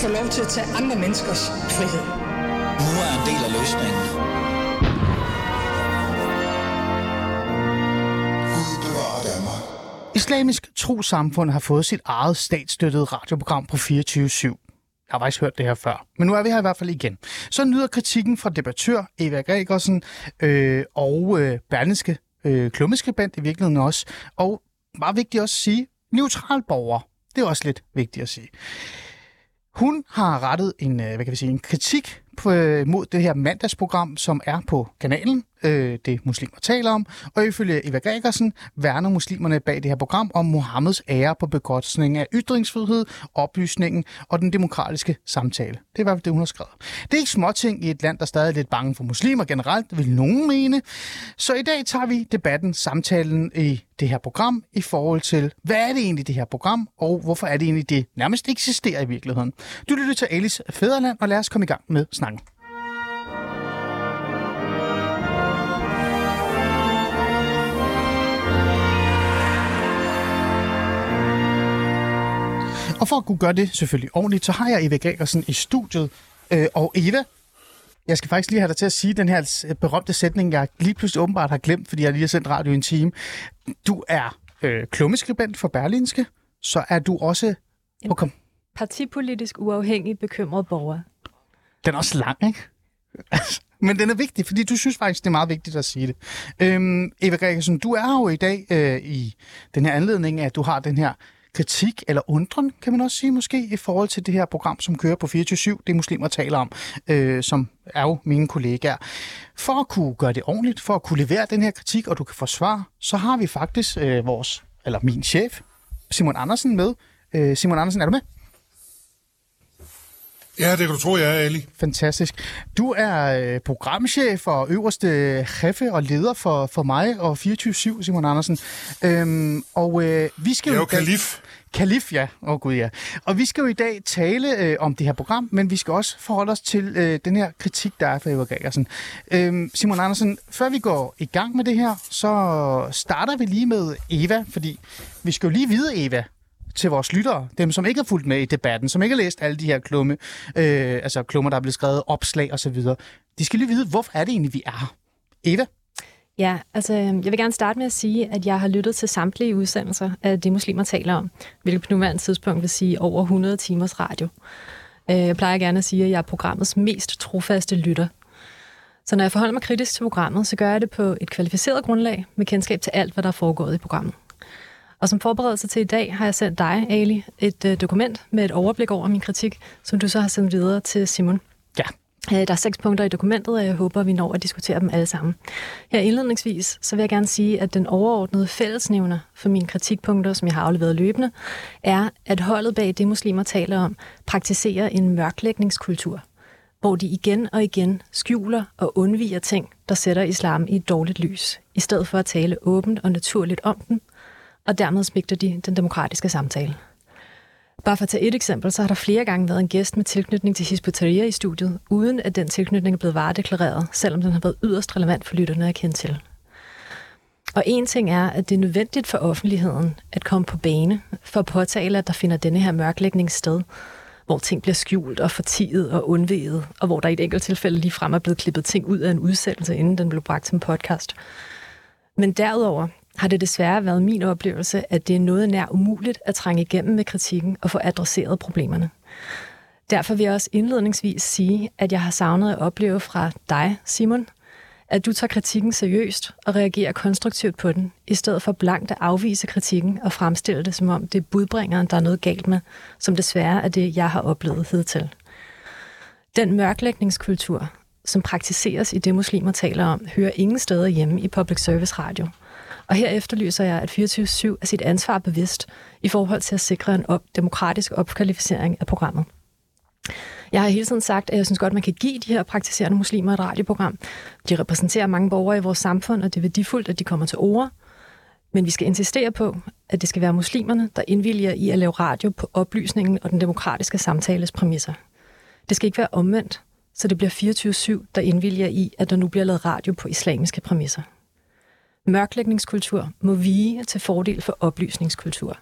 få lov til at tage andre menneskers frihed. Nu er en del af løsningen. Islamisk Trosamfund har fået sit eget statsstøttede radioprogram på 24-7. Jeg har faktisk hørt det her før, men nu er vi her i hvert fald igen. Så nyder kritikken fra debattør Eva Gregersen øh, og øh, Berlingske øh, klummeskribent i virkeligheden også. Og meget vigtigt også at sige, neutral borger. Det er også lidt vigtigt at sige. Hun har rettet en, øh, hvad kan vi sige, en kritik på, øh, mod det her mandagsprogram, som er på kanalen, øh, det muslimer taler om, og ifølge Eva Gregersen værner muslimerne bag det her program om Mohammeds ære på bekostning af ytringsfrihed, oplysningen og den demokratiske samtale. Det er i hvert fald det, hun har skrevet. Det er ikke småting i et land, der stadig er lidt bange for muslimer generelt, vil nogen mene. Så i dag tager vi debatten, samtalen i det her program i forhold til, hvad er det egentlig det her program, og hvorfor er det egentlig det nærmest eksisterer i virkeligheden. Du lytter til Alice Fæderland, og lad os komme i gang med snakken. Og for at kunne gøre det selvfølgelig ordentligt, så har jeg Eva Gregersen i studiet. Øh, og Eva, jeg skal faktisk lige have dig til at sige den her berømte sætning, jeg lige pludselig åbenbart har glemt, fordi jeg lige har sendt radio i en time. Du er øh, klummeskribent for Berlinske, så er du også... En kom. partipolitisk uafhængig bekymret borger. Den er også lang, ikke? Men den er vigtig, fordi du synes faktisk, det er meget vigtigt at sige det. Øhm, Eva Gregersen, du er jo i dag øh, i den her anledning, at du har den her kritik eller undren, kan man også sige måske, i forhold til det her program, som kører på 24-7, det muslimer taler om, øh, som er jo mine kollegaer. For at kunne gøre det ordentligt, for at kunne levere den her kritik, og du kan forsvare, så har vi faktisk øh, vores, eller min chef, Simon Andersen med. Øh, Simon Andersen, er du med? Ja, det kan du tro, jeg er, Ali. Fantastisk. Du er øh, programchef og øverste chefe og leder for, for mig og 24-7, Simon Andersen. Øhm, og øh, vi skal jeg er jo... jo kalif. Kalif, ja. Åh oh, gud, ja. Og vi skal jo i dag tale øh, om det her program, men vi skal også forholde os til øh, den her kritik, der er fra Eva Gregersen. Øhm, Simon Andersen, før vi går i gang med det her, så starter vi lige med Eva, fordi vi skal jo lige vide, Eva, til vores lyttere, dem som ikke har fulgt med i debatten, som ikke har læst alle de her klumme, øh, altså klummer, der er blevet skrevet, opslag osv., de skal lige vide, hvorfor er det egentlig, vi er her. Eva? Ja, altså øhm, jeg vil gerne starte med at sige, at jeg har lyttet til samtlige udsendelser af det, muslimer taler om, hvilket på nuværende tidspunkt vil sige over 100 timers radio. Øh, jeg plejer gerne at sige, at jeg er programmets mest trofaste lytter. Så når jeg forholder mig kritisk til programmet, så gør jeg det på et kvalificeret grundlag med kendskab til alt, hvad der er foregået i programmet. Og som forberedelse til i dag har jeg sendt dig, Ali, et øh, dokument med et overblik over min kritik, som du så har sendt videre til Simon. Ja. Øh, der er seks punkter i dokumentet, og jeg håber, vi når at diskutere dem alle sammen. Her indledningsvis, så vil jeg gerne sige, at den overordnede fællesnævner for mine kritikpunkter, som jeg har afleveret løbende, er, at holdet bag det, muslimer taler om, praktiserer en mørklægningskultur, hvor de igen og igen skjuler og undviger ting, der sætter islam i et dårligt lys, i stedet for at tale åbent og naturligt om den, og dermed smigter de den demokratiske samtale. Bare for at tage et eksempel, så har der flere gange været en gæst med tilknytning til Hispoteria i studiet, uden at den tilknytning er blevet varedeklareret, selvom den har været yderst relevant for lytterne at kende til. Og en ting er, at det er nødvendigt for offentligheden at komme på bane for at påtale, at der finder denne her mørklægning sted, hvor ting bliver skjult og fortiget og undveget, og hvor der i et enkelt tilfælde lige frem er blevet klippet ting ud af en udsendelse, inden den blev bragt som podcast. Men derudover har det desværre været min oplevelse, at det er noget nær umuligt at trænge igennem med kritikken og få adresseret problemerne. Derfor vil jeg også indledningsvis sige, at jeg har savnet at opleve fra dig, Simon, at du tager kritikken seriøst og reagerer konstruktivt på den, i stedet for blankt at afvise kritikken og fremstille det som om det er budbringeren, der er noget galt med, som desværre er det, jeg har oplevet hidtil. Den mørklægningskultur, som praktiseres i det, muslimer taler om, hører ingen steder hjemme i public service radio – og her efterlyser jeg, at 24-7 er sit ansvar bevidst i forhold til at sikre en op- demokratisk opkvalificering af programmet. Jeg har hele tiden sagt, at jeg synes godt, at man kan give de her praktiserende muslimer et radioprogram. De repræsenterer mange borgere i vores samfund, og det er værdifuldt, at de kommer til ord. Men vi skal insistere på, at det skal være muslimerne, der indvilger i at lave radio på oplysningen og den demokratiske samtales præmisser. Det skal ikke være omvendt, så det bliver 24-7, der indvilger i, at der nu bliver lavet radio på islamiske præmisser. Mørklægningskultur må vige til fordel for oplysningskultur.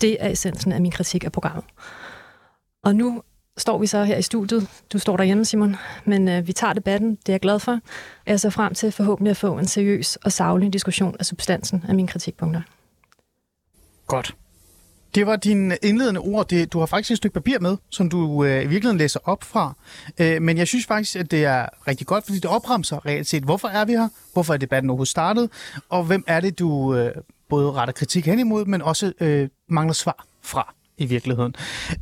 Det er essensen af min kritik af programmet. Og nu står vi så her i studiet. Du står derhjemme, Simon, men øh, vi tager debatten. Det er jeg glad for. Jeg ser frem til forhåbentlig at få en seriøs og savlig diskussion af substansen af mine kritikpunkter. Godt. Det var dine indledende ord. Det, du har faktisk et stykke papir med, som du øh, i virkeligheden læser op fra. Øh, men jeg synes faktisk, at det er rigtig godt, fordi det opremser reelt set, hvorfor er vi her? Hvorfor er debatten overhovedet startet? Og hvem er det, du øh, både retter kritik hen imod, men også øh, mangler svar fra i virkeligheden.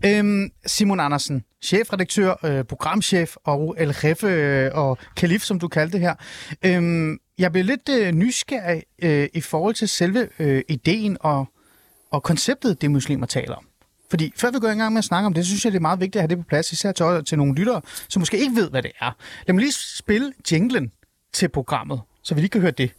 Øhm, Simon Andersen, chefredaktør, øh, programchef og El Jefe øh, og Kalif, som du kaldte det her. Øhm, jeg blev lidt øh, nysgerrig øh, i forhold til selve øh, ideen og, og konceptet, det muslimer taler om. Fordi før vi går i gang med at snakke om det, så synes jeg, det er meget vigtigt at have det på plads, især til, til nogle lyttere, som måske ikke ved, hvad det er. Lad mig lige spille jinglen til programmet, så vi lige kan høre det.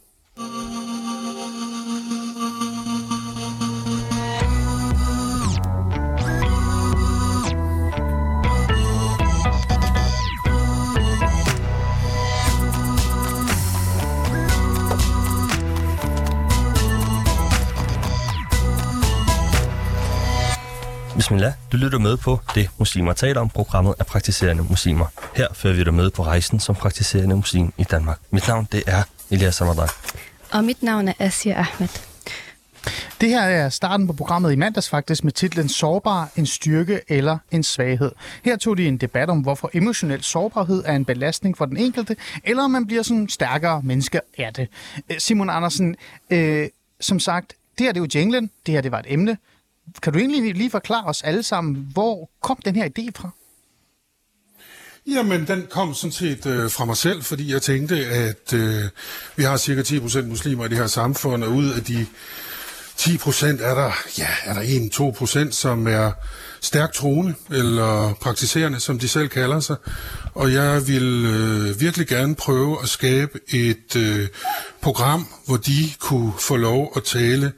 Bismillah, du lytter med på Det Muslimer taler om, programmet af praktiserende muslimer. Her fører vi dig med på rejsen som praktiserende muslim i Danmark. Mit navn det er Elias Ramadan. Og mit navn er Asia Ahmed. Det her er starten på programmet i mandags faktisk med titlen Sårbar, en styrke eller en svaghed. Her tog de en debat om, hvorfor emotionel sårbarhed er en belastning for den enkelte, eller om man bliver sådan stærkere menneske af det. Simon Andersen, øh, som sagt, det her det er jo jinglen, det her det var et emne. Kan du egentlig lige forklare os alle sammen, hvor kom den her idé fra? Jamen, den kom sådan set øh, fra mig selv, fordi jeg tænkte, at øh, vi har cirka 10% muslimer i det her samfund, og ud af de 10% er der, ja, er der 1-2%, som er stærkt troende, eller praktiserende, som de selv kalder sig. Og jeg vil øh, virkelig gerne prøve at skabe et øh, program, hvor de kunne få lov at tale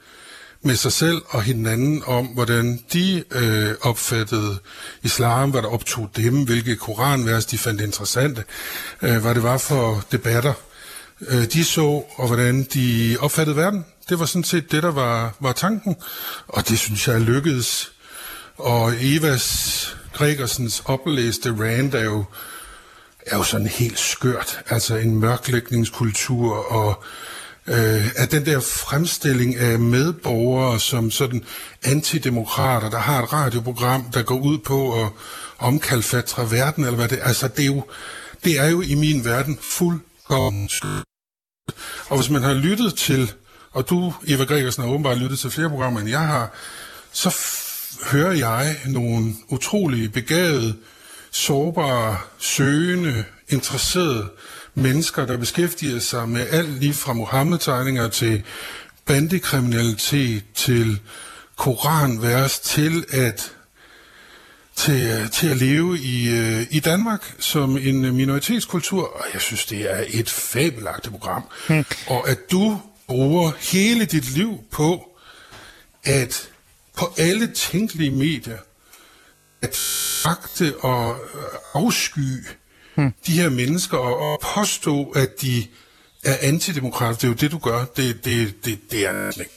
med sig selv og hinanden om, hvordan de øh, opfattede islam, hvad der optog dem, hvilke koranvers de fandt interessante, øh, hvad det var for debatter, øh, de så, og hvordan de opfattede verden. Det var sådan set det, der var, var tanken, og det synes jeg lykkedes. Og Evas Gregersens oplæste rand er jo, er jo sådan helt skørt. Altså en mørklægningskultur og øh, at den der fremstilling af medborgere som sådan antidemokrater, der har et radioprogram, der går ud på at omkalfatre verden, eller hvad det Altså, det er jo, det er jo i min verden fuldkommen Og hvis man har lyttet til, og du, Eva Gregersen, har åbenbart lyttet til flere programmer, end jeg har, så hører jeg nogle utrolig begavede, sårbare, søgende, interesserede mennesker, der beskæftiger sig med alt lige fra Mohammed-tegninger til bandekriminalitet, til koranvers, til at til, til at leve i, øh, i Danmark som en minoritetskultur, og jeg synes, det er et fabelagtigt program. Hmm. Og at du bruger hele dit liv på at på alle tænkelige medier at fakte og afsky hmm. de her mennesker og, og påstå, at de er antidemokrater. Det er jo det, du gør. Det, det, det, det er ikke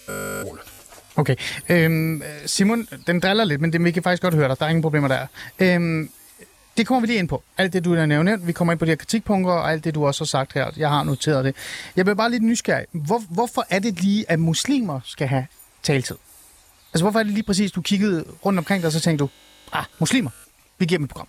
Okay. Øhm, Simon, den driller lidt, men det, vi kan faktisk godt høre dig. Der er ingen problemer der. Øhm, det kommer vi lige ind på. Alt det, du har nævnt. Vi kommer ind på de her kritikpunkter, og alt det, du også har sagt her. Jeg har noteret det. Jeg bliver bare lidt nysgerrig. Hvor, hvorfor er det lige, at muslimer skal have taletid? Altså, hvorfor er det lige præcis, du kiggede rundt omkring dig, og så tænkte du, ah, muslimer, vi giver dem et program.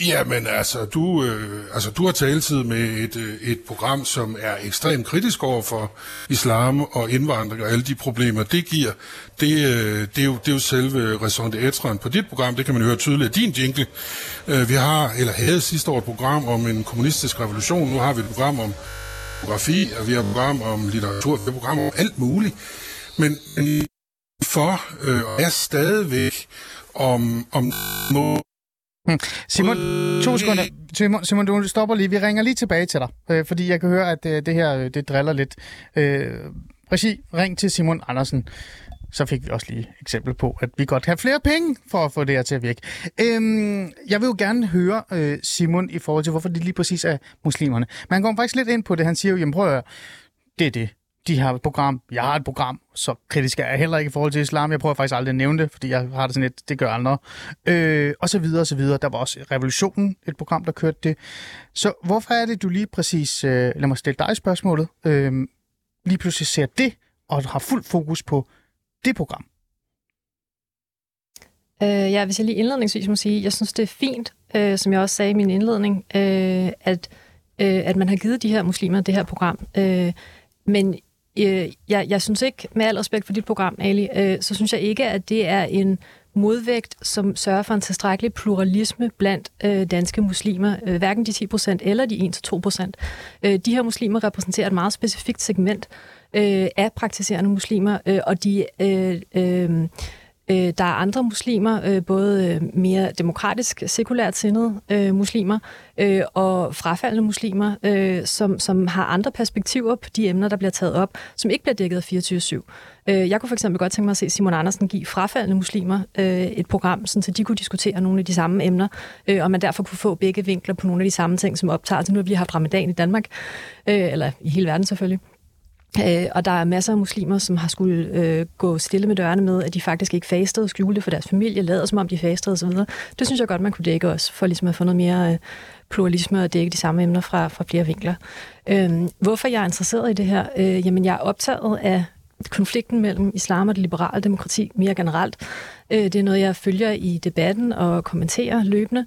Jamen altså, du, øh, altså, du har taletid med et, øh, et program, som er ekstremt kritisk over for islam og indvandring og alle de problemer, det giver. Det, øh, det, er, jo, det er jo selve raison d'etre'en på dit program, det kan man høre tydeligt af din jingle. Øh, vi har, eller havde sidste år et program om en kommunistisk revolution, nu har vi et program om geografi, og vi har et program om litteratur, vi har et program om alt muligt. Men, men for øh, er stadigvæk om, om må Hmm. Simon, to sekunder. Simon, Simon, du stopper lige. Vi ringer lige tilbage til dig, øh, fordi jeg kan høre, at øh, det her øh, det driller lidt. Øh, regi, ring til Simon Andersen. Så fik vi også lige eksempel på, at vi godt have flere penge for at få det her til at virke. Øhm, jeg vil jo gerne høre øh, Simon i forhold til, hvorfor det lige præcis er muslimerne. Man går faktisk lidt ind på det. Han siger jo, jamen prøv at det er det de har et program, jeg har et program, så kritisk er jeg heller ikke i forhold til islam. Jeg prøver faktisk aldrig at nævne det, fordi jeg har det sådan lidt, det gør andre. Øh, og så videre, og så videre. Der var også Revolutionen, et program, der kørte det. Så hvorfor er det, du lige præcis, øh, lad mig stille dig spørgsmålet, øh, lige pludselig ser det, og har fuld fokus på det program? Øh, ja, hvis jeg lige indledningsvis må sige, jeg synes, det er fint, øh, som jeg også sagde i min indledning, øh, at, øh, at man har givet de her muslimer det her program. Øh, men øh, jeg, jeg synes ikke, med al respekt for dit program, Ali, øh, så synes jeg ikke, at det er en modvægt, som sørger for en tilstrækkelig pluralisme blandt øh, danske muslimer, øh, hverken de 10% eller de 1-2%. Øh, de her muslimer repræsenterer et meget specifikt segment øh, af praktiserende muslimer, øh, og de... Øh, øh, Øh, der er andre muslimer, øh, både øh, mere demokratisk, sekulært sindede øh, muslimer øh, og frafaldende muslimer, øh, som, som har andre perspektiver på de emner, der bliver taget op, som ikke bliver dækket af 24-7. Øh, jeg kunne for eksempel godt tænke mig at se Simon Andersen give frafaldende muslimer øh, et program, sådan, så de kunne diskutere nogle af de samme emner, øh, og man derfor kunne få begge vinkler på nogle af de samme ting, som optager. Altså nu har vi haft ramadan i Danmark, øh, eller i hele verden selvfølgelig. Øh, og der er masser af muslimer, som har skulle øh, gå stille med dørene med, at de faktisk ikke fastede, skjulte for deres familie, lader som om de fastede osv. Det synes jeg godt, man kunne dække også, for ligesom at få noget mere øh, pluralisme og dække de samme emner fra, fra flere vinkler. Øh, hvorfor jeg er interesseret i det her? Øh, jamen, jeg er optaget af konflikten mellem islam og det liberale demokrati mere generelt. Øh, det er noget, jeg følger i debatten og kommenterer løbende.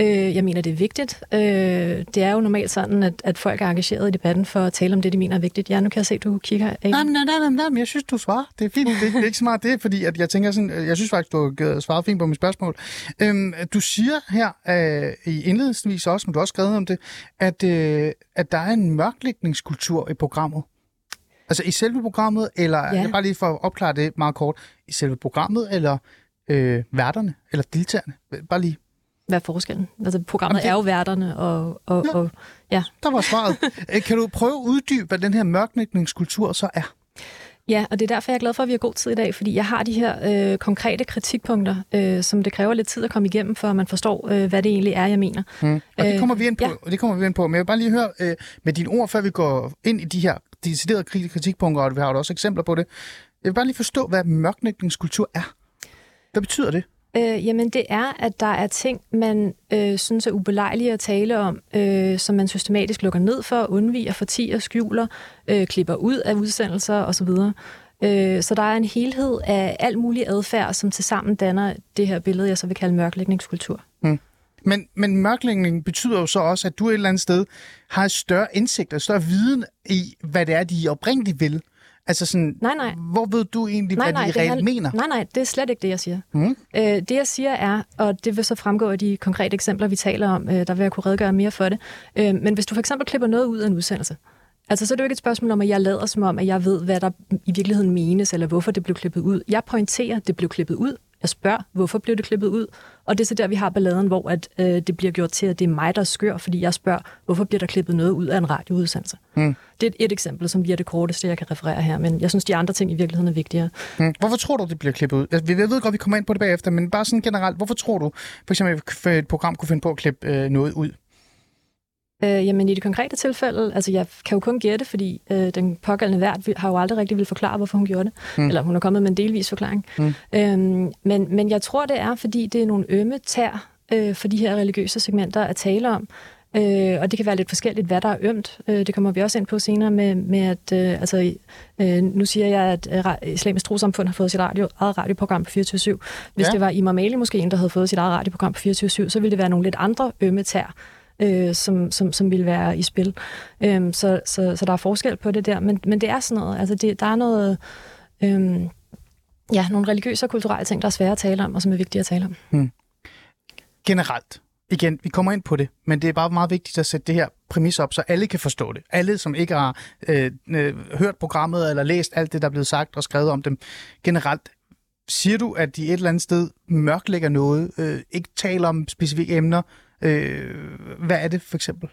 Øh, jeg mener, det er vigtigt. Øh, det er jo normalt sådan, at, at folk er engageret i debatten for at tale om det, de mener er vigtigt. Ja, nu kan jeg se, at du kigger af. Nej, nej, nej, nej, nej, men jeg synes, du svarer. Det er fint. Det, det er ikke så meget det, fordi at jeg tænker sådan, jeg synes faktisk, du har svaret fint på mit spørgsmål. Øhm, du siger her øh, i indledningsvis også, men du har også skrevet om det, at, øh, at der er en mørklægningskultur i programmet. Altså i selve programmet, eller ja. bare lige for at opklare det meget kort, i selve programmet, eller øh, værterne, eller deltagerne? Bare lige hvad er forskellen? Altså, programmet Jamen, det... er jo værterne, og, og, ja. og ja. Der var svaret. Øh, kan du prøve at uddybe, hvad den her mørklægningskultur så er? Ja, og det er derfor, jeg er glad for, at vi har god tid i dag, fordi jeg har de her øh, konkrete kritikpunkter, øh, som det kræver lidt tid at komme igennem, for at man forstår, øh, hvad det egentlig er, jeg mener. Mm. Og det kommer vi ind på, ja. det kommer vi ind på. Men jeg vil bare lige høre øh, med dine ord, før vi går ind i de her deciderede kritikpunkter, og vi har jo også eksempler på det. Jeg vil bare lige forstå, hvad mørklægningskultur er. Hvad betyder det? Øh, jamen det er, at der er ting, man øh, synes er ubelejlige at tale om, øh, som man systematisk lukker ned for, undviger, fortiger, skjuler, øh, klipper ud af udsendelser osv. Øh, så der er en helhed af alt mulig adfærd, som tilsammen danner det her billede, jeg så vil kalde mørklægningskultur. Mm. Men, men mørklægning betyder jo så også, at du et eller andet sted har større indsigt og større viden i, hvad det er, de oprindeligt vil. Altså sådan, nej, nej. hvor ved du egentlig, nej, hvad nej, de reelt handl- mener? Nej, nej, det er slet ikke det, jeg siger. Mm. Øh, det, jeg siger er, og det vil så fremgå af de konkrete eksempler, vi taler om, øh, der vil jeg kunne redegøre mere for det. Øh, men hvis du for eksempel klipper noget ud af en udsendelse, altså så er det jo ikke et spørgsmål om, at jeg lader som om, at jeg ved, hvad der i virkeligheden menes, eller hvorfor det blev klippet ud. Jeg pointerer, at det blev klippet ud. Jeg spørger, hvorfor blev det klippet ud? Og det er så der, vi har balladen, hvor at, øh, det bliver gjort til, at det er mig, der skør, fordi jeg spørger, hvorfor bliver der klippet noget ud af en radioudsendelse? Mm. Det er et, et eksempel, som bliver det korteste, jeg kan referere her, men jeg synes, de andre ting i virkeligheden er vigtigere. Mm. Hvorfor tror du, det bliver klippet ud? Altså, jeg ved godt, vi kommer ind på det bagefter, men bare sådan generelt, hvorfor tror du, for eksempel, at et program kunne finde på at klippe øh, noget ud? Øh, jamen i det konkrete tilfælde, altså jeg kan jo kun gætte, fordi øh, den pågældende vært har jo aldrig rigtig vil forklare, hvorfor hun gjorde det. Mm. Eller hun er kommet med en delvis forklaring. Mm. Øhm, men, men jeg tror, det er, fordi det er nogle ømme tær øh, for de her religiøse segmenter at tale om. Øh, og det kan være lidt forskelligt, hvad der er ømt. Øh, det kommer vi også ind på senere med, med at, øh, altså, øh, nu siger jeg, at øh, Islamisk Trosamfund har fået sit radio, eget radioprogram på 24-7. Hvis ja. det var Imam Ali måske en, der havde fået sit eget radioprogram på 24-7, så ville det være nogle lidt andre ømme tær øh, som, som, som vil være i spil. Øhm, så, så, så der er forskel på det der, men, men det er sådan noget, altså det, der er noget, øhm, ja, nogle religiøse og kulturelle ting, der er svære at tale om, og som er vigtige at tale om. Hmm. Generelt, igen, vi kommer ind på det, men det er bare meget vigtigt at sætte det her præmis op, så alle kan forstå det. Alle, som ikke har øh, øh, hørt programmet eller læst alt det, der er blevet sagt og skrevet om dem. Generelt, siger du, at de et eller andet sted mørklægger noget, øh, ikke taler om specifikke emner, Øh, hvad er det for eksempel?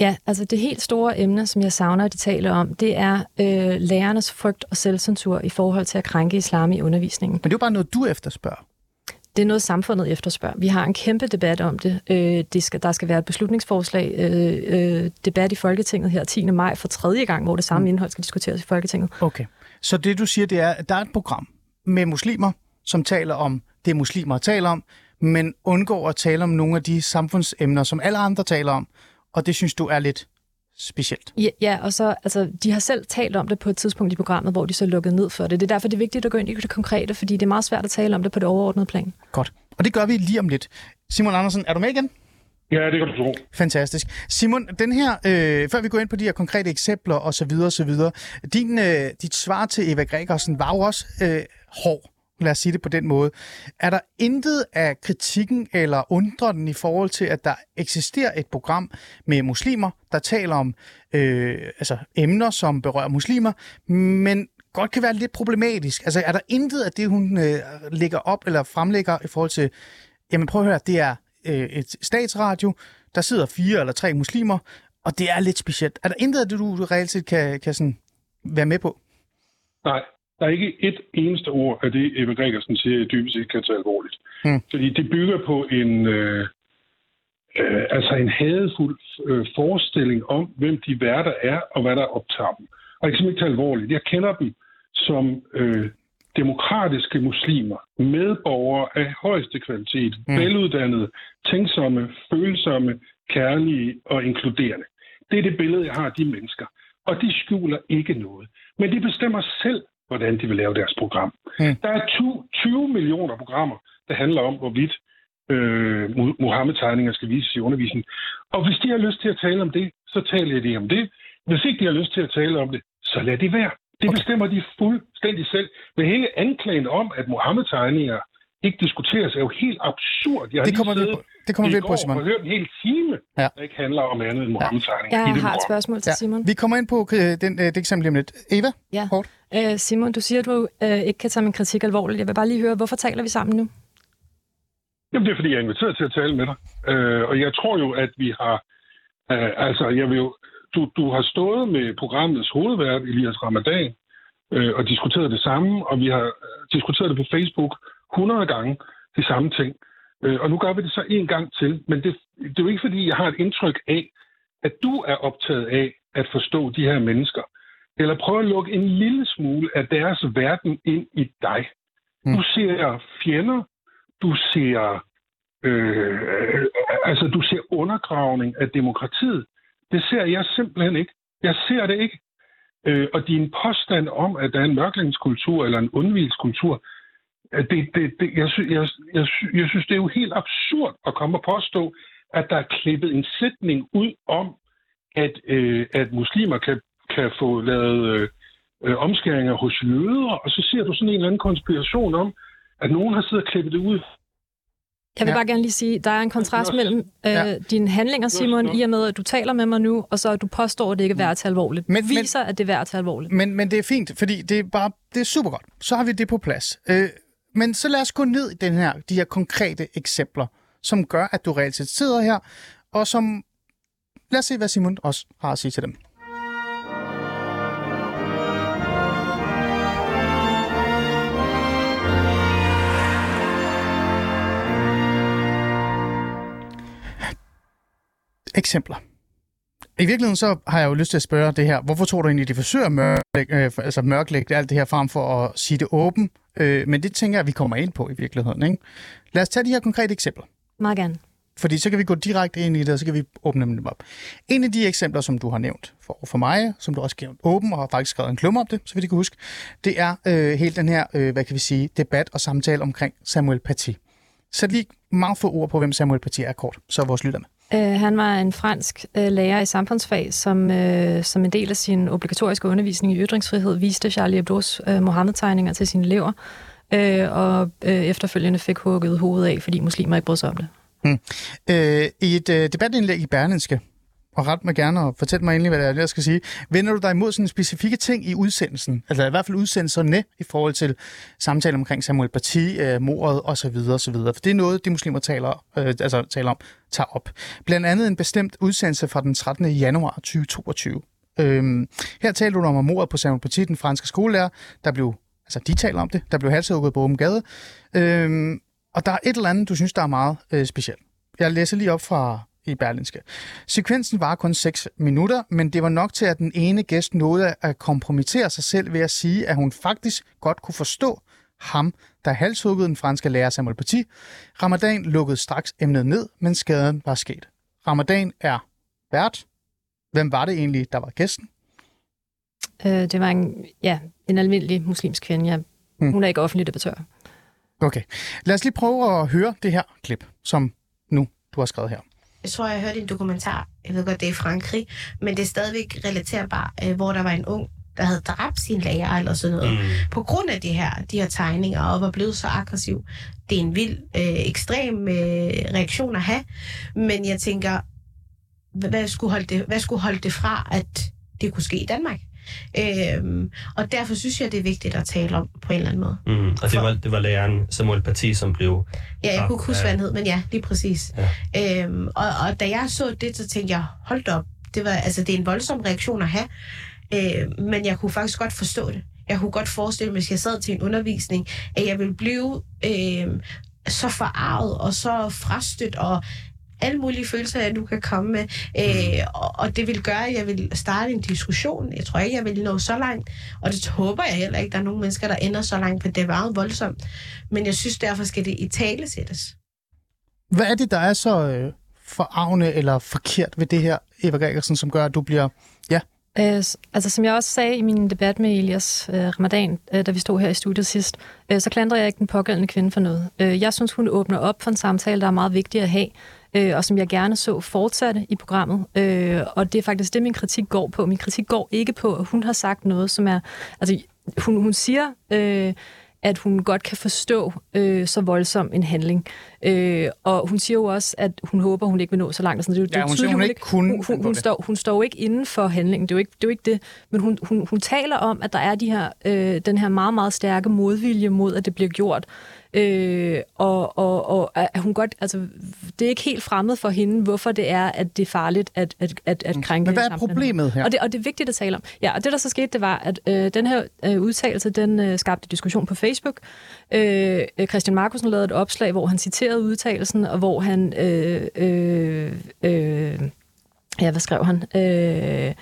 Ja, altså det helt store emne, som jeg savner, at de taler om, det er øh, lærernes frygt og selvcensur i forhold til at krænke islam i undervisningen. Men det er jo bare noget, du efterspørger. det er noget, samfundet efterspørger. Vi har en kæmpe debat om det. Øh, det skal, der skal være et beslutningsforslag, øh, øh, debat i Folketinget her 10. maj for tredje gang, hvor det samme indhold skal diskuteres i Folketinget. Okay. Så det, du siger, det er, at der er et program med muslimer, som taler om det, muslimer taler om, men undgår at tale om nogle af de samfundsemner, som alle andre taler om, og det synes du er lidt specielt. Ja, ja, og så, altså, de har selv talt om det på et tidspunkt i programmet, hvor de så lukkede ned for det. Det er derfor, det er vigtigt at gå ind i det konkrete, fordi det er meget svært at tale om det på det overordnede plan. Godt. Og det gør vi lige om lidt. Simon Andersen, er du med igen? Ja, det kan du tro. Fantastisk. Simon, den her, øh, før vi går ind på de her konkrete eksempler og så videre, og så videre, din, øh, dit svar til Eva Gregersen var jo også øh, hård. Lad os sige det på den måde. Er der intet af kritikken eller undren den i forhold til, at der eksisterer et program med muslimer, der taler om øh, altså emner, som berører muslimer, men godt kan være lidt problematisk? Altså er der intet af det, hun øh, lægger op eller fremlægger i forhold til, jamen prøv at høre, det er øh, et statsradio, der sidder fire eller tre muslimer, og det er lidt specielt. Er der intet af det, du reelt set kan, kan sådan være med på? Nej, der er ikke et eneste ord af det, Eva Gregersen siger, jeg dybest set kan tage alvorligt. Mm. Fordi det bygger på en, øh, øh, altså en hadefuld øh, forestilling om, hvem de værter er, og hvad der optager dem. Og jeg kan ikke tage alvorligt. Jeg kender dem som øh, demokratiske muslimer, medborgere af højeste kvalitet, mm. veluddannede, tænksomme, følsomme, kærlige og inkluderende. Det er det billede, jeg har af de mennesker. Og de skjuler ikke noget. Men de bestemmer selv, hvordan de vil lave deres program. Mm. Der er 20, 20 millioner programmer, der handler om, hvorvidt øh, Mohammed-tegninger skal vises i undervisningen. Og hvis de har lyst til at tale om det, så taler de om det. Hvis ikke de har lyst til at tale om det, så lad det være. Det Okay. bestemmer de fuldstændig selv. Men hele anklagen om, at Mohammed-tegninger ikke diskuteres, er jo helt absurd. Jeg har Det lige kommer vi på, det kommer i vi på, går Simon. og hørt en hel time, Ja. der ikke handler om andet end Mohammed-tegninger. Jeg i det har et spørgsmål til Simon. Vi kommer ind på øh, den, øh, det eksempel lige om lidt. Eva? Ja. Kort. Øh, Simon, du siger, at du øh, ikke kan tage min kritik alvorligt. Jeg vil bare lige høre, hvorfor taler vi sammen nu? Jamen, det er, fordi jeg er inviteret til at tale med dig. Øh, og jeg tror jo, at vi har... Øh, altså, jeg vil jo... Du, du har stået med programmets hovedvært, Elias Ramadan, øh, og diskuteret det samme, og vi har øh, diskuteret det på Facebook 100 gange, de samme ting. Øh, og nu gør vi det så en gang til, men det, det er jo ikke, fordi jeg har et indtryk af, at du er optaget af at forstå de her mennesker, eller prøve at lukke en lille smule af deres verden ind i dig. Mm. Du ser fjender, du ser øh, altså du ser undergravning af demokratiet. Det ser jeg simpelthen ikke. Jeg ser det ikke. Øh, og din påstand om, at der er en mørklægningskultur eller en undvigelseskultur, øh, det, det, det, jeg, sy, jeg, jeg, sy, jeg synes, det er jo helt absurd at komme og påstå, at der er klippet en sætning ud om, at, øh, at muslimer kan, kan få lavet øh, øh, omskæringer hos jøder, og så ser du sådan en eller anden konspiration om, at nogen har siddet og klippet det ud. Jeg vil Ja. bare gerne lige sige, der er en kontrast Nå, mellem øh, ja. dine handlinger, Simon, nå. i og med, at du taler med mig nu, og så at du påstår, at det ikke er værd at tage alvorligt. Men- Men, men- viser, at det er værd at tage alvorligt. Men, men det er fint, fordi det er bare det er super godt. Så har vi det på plads. Øh, men så lad os gå ned i den her, de her konkrete eksempler, som gør, at du reelt set sidder her, og som... Lad os se, hvad Simon også har at sige til dem. Eksempler. I virkeligheden så har jeg jo lyst til at spørge det her. Hvorfor tror du egentlig, de forsøger at mørklægge, øh, altså mørklægge alt det her frem for at sige det åbent? Øh, men det tænker jeg, at vi kommer ind på i virkeligheden. Ikke? Lad os tage de her konkrete eksempler. Meget gerne. Fordi så kan vi gå direkte ind i det, og så kan vi åbne dem op. En af de eksempler, som du har nævnt for, for mig, som du også har åben og har faktisk skrevet en klumme om det, så vidt jeg kan huske, det er øh, hele den her, øh, hvad kan vi sige, debat og samtale omkring Samuel Paty. Sæt lige meget få ord på, hvem Samuel Paty er kort, så vores lytter med. Øh, han var en fransk øh, lærer i samfundsfag, som, øh, som en del af sin obligatoriske undervisning i ytringsfrihed viste Charlie Hebdo's øh, Mohammed-tegninger til sine elever, øh, og øh, efterfølgende fik hugget hovedet af, fordi muslimer ikke brød sig om det. Hmm. Øh, I et øh, debatindlæg i Berlinske, og ret mig gerne og fortæl mig endelig, hvad det er, jeg skal sige. Vender du dig imod sådan specifikke ting i udsendelsen? Altså i hvert fald udsendelserne i forhold til samtaler omkring Samuel Paty, øh, mordet osv. osv. For det er noget, de muslimer taler, øh, altså, taler om, tager op. Blandt andet en bestemt udsendelse fra den 13. januar 2022. Øhm, her taler du om mordet på Samuel Paty, den franske skolelærer, der blev, altså de taler om det, der blev halshugget på åben gade. Øhm, Og der er et eller andet, du synes, der er meget øh, specielt. Jeg læser lige op fra i Berlinske. Sekvensen var kun 6 minutter, men det var nok til, at den ene gæst nåede at kompromittere sig selv ved at sige, at hun faktisk godt kunne forstå ham, der halshuggede den franske lærer Samuel Paty. Ramadan lukkede straks emnet ned, men skaden var sket. Ramadan er vært. Hvem var det egentlig, der var gæsten? Øh, det var en, ja, en almindelig muslimsk kvinde. Jeg, Hmm. Hun er ikke offentlig debattør. Okay. Lad os lige prøve at høre det her klip, som nu du har skrevet her. Jeg tror, jeg hørte en dokumentar. Jeg ved godt, det er i Frankrig, men det er stadigvæk relaterbart, øh, hvor der var en ung, der havde dræbt sin lærer eller sådan noget. Mm. På grund af det her, de her tegninger, og var blevet så aggressiv. Det er en vild, øh, ekstrem øh, reaktion at have. Men jeg tænker, hvad, skulle holde det, hvad skulle holde det fra, at det kunne ske i Danmark? Øhm, og derfor synes jeg, det er vigtigt at tale om på en eller anden måde. Mm. Og det var, det var læreren Samuel Paty, som blev... Ja, jeg kunne ikke huske, hvad han hed, men ja, lige præcis. Ja. Øhm, og, og da jeg så det, så tænkte jeg, hold op, det, var, altså, det er en voldsom reaktion at have, øh, men jeg kunne faktisk godt forstå det. Jeg kunne godt forestille mig, hvis jeg sad til en undervisning, at jeg ville blive øh, så forarvet og så frastødt og alle mulige følelser, jeg nu kan komme med. Øh, og, og det vil gøre, at jeg vil starte en diskussion. Jeg tror ikke, jeg vil nå så langt. Og det håber jeg heller ikke, der er nogen mennesker, der ender så langt, for det er meget voldsomt. Men jeg synes, derfor skal det i tale sættes. Hvad er det, der er så øh, forarvende eller forkert ved det her, Eva Gregersen, som gør, at du bliver... Ja, Øh, altså, som jeg også sagde i min debat med Elias øh, Ramadan, øh, da vi stod her i studiet sidst, øh, så klandrer jeg ikke den pågældende kvinde for noget. Øh, jeg synes, hun åbner op for en samtale, der er meget vigtig at have, øh, og som jeg gerne så fortsatte i programmet. Øh, og det er faktisk det, min kritik går på. Min kritik går ikke på, at hun har sagt noget, som er... Altså, hun, hun siger... Øh, at hun godt kan forstå øh, så voldsom en handling. Øh, og hun siger jo også, at hun håber, hun ikke vil nå så langt. og Sådan. Det, er jo- det er Ja, hun siger, tydeligt, hun ikke kunne Hun, hun, hun, det. står, hun står jo ikke inden for handlingen. Det er jo ikke det. Er jo ikke det. Men hun, hun, hun taler om, at der er de her, øh, den her meget, meget stærke modvilje mod, at det bliver gjort. Øh, og, og, og at hun godt, altså, det er ikke helt fremmed for hende, hvorfor det er, at det er farligt at, at, at, at krænke Men hvad er problemet her? Og det, og det er vigtigt at tale om. Ja, og det der så skete, det var, at øh, den her øh, udtalelse, den øh, skabte diskussion på Facebook. Øh, øh, Christian Markusen lavede et opslag, hvor han citerede udtalelsen, og hvor han... Øh, øh, øh, ja, hvad skrev han? Øh,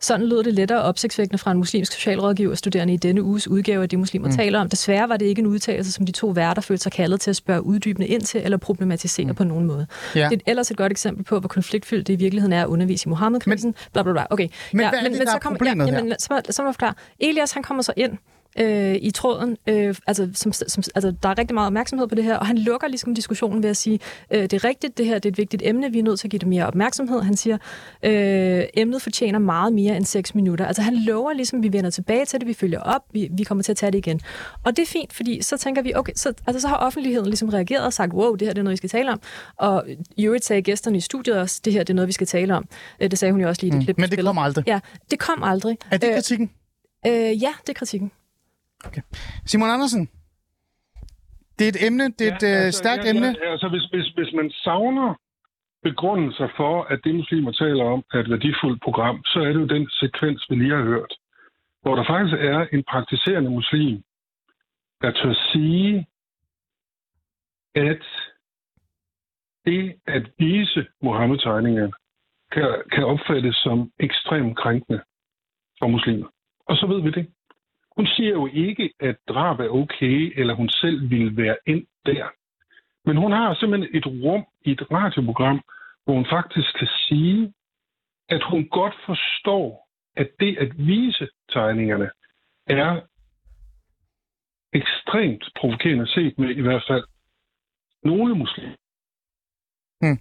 sådan lød det lettere opsigtsvækkende fra en muslimsk socialrådgiver studerende i denne uges udgave af Det Muslimer mm. taler om. Desværre var det ikke en udtalelse, som de to værter følte sig kaldet til at spørge uddybende ind til eller problematisere mm. på nogen måde. Ja. Det er ellers et godt eksempel på, hvor konfliktfyldt det i virkeligheden er at undervise i Mohammed-krisen. Bla, bla, bla. Okay. Men hvad er det, der så er kommer, problemet ja, her? jamen, så, så må jeg forklare. Elias, han kommer så ind øh, i tråden, øh, altså, som, som, altså der er rigtig meget opmærksomhed på det her, og han lukker ligesom diskussionen ved at sige, øh, det er rigtigt, det her det er et vigtigt emne, vi er nødt til at give det mere opmærksomhed. Han siger, øh, emnet fortjener meget mere end 6 minutter. Altså han lover ligesom, vi vender tilbage til det, vi følger op, vi, vi kommer til at tage det igen. Og det er fint, fordi så tænker vi, okay, så, altså, så har offentligheden ligesom reageret og sagt, wow, det her det er noget, vi skal tale om. Og i øvrigt sagde gæsterne i studiet også, det her det er noget, vi skal tale om. Øh, det sagde hun jo også lige i det Mm, klip, men det kom aldrig. Ja, det kom aldrig. Er det Øh, kritikken? Øh, ja, det er kritikken. Simon Andersen, det er et emne, det er et ja, altså, stærkt ja, emne. Ja, altså, hvis, hvis, hvis man savner begrundelser for, at det muslimer taler om er et værdifuldt program, så er det jo den sekvens, vi lige har hørt, hvor der faktisk er en praktiserende muslim, der tør sige, at det at vise Mohammed-tegningerne kan, kan opfattes som ekstremt krænkende for muslimer. Og så ved vi det. Hun siger jo ikke, at drab er okay, eller hun selv ville være ind der. Men hun har simpelthen et rum i et radioprogram, hvor hun faktisk kan sige, at hun godt forstår, at det at vise tegningerne er ekstremt provokerende set med i hvert fald nogle muslimer. Hmm.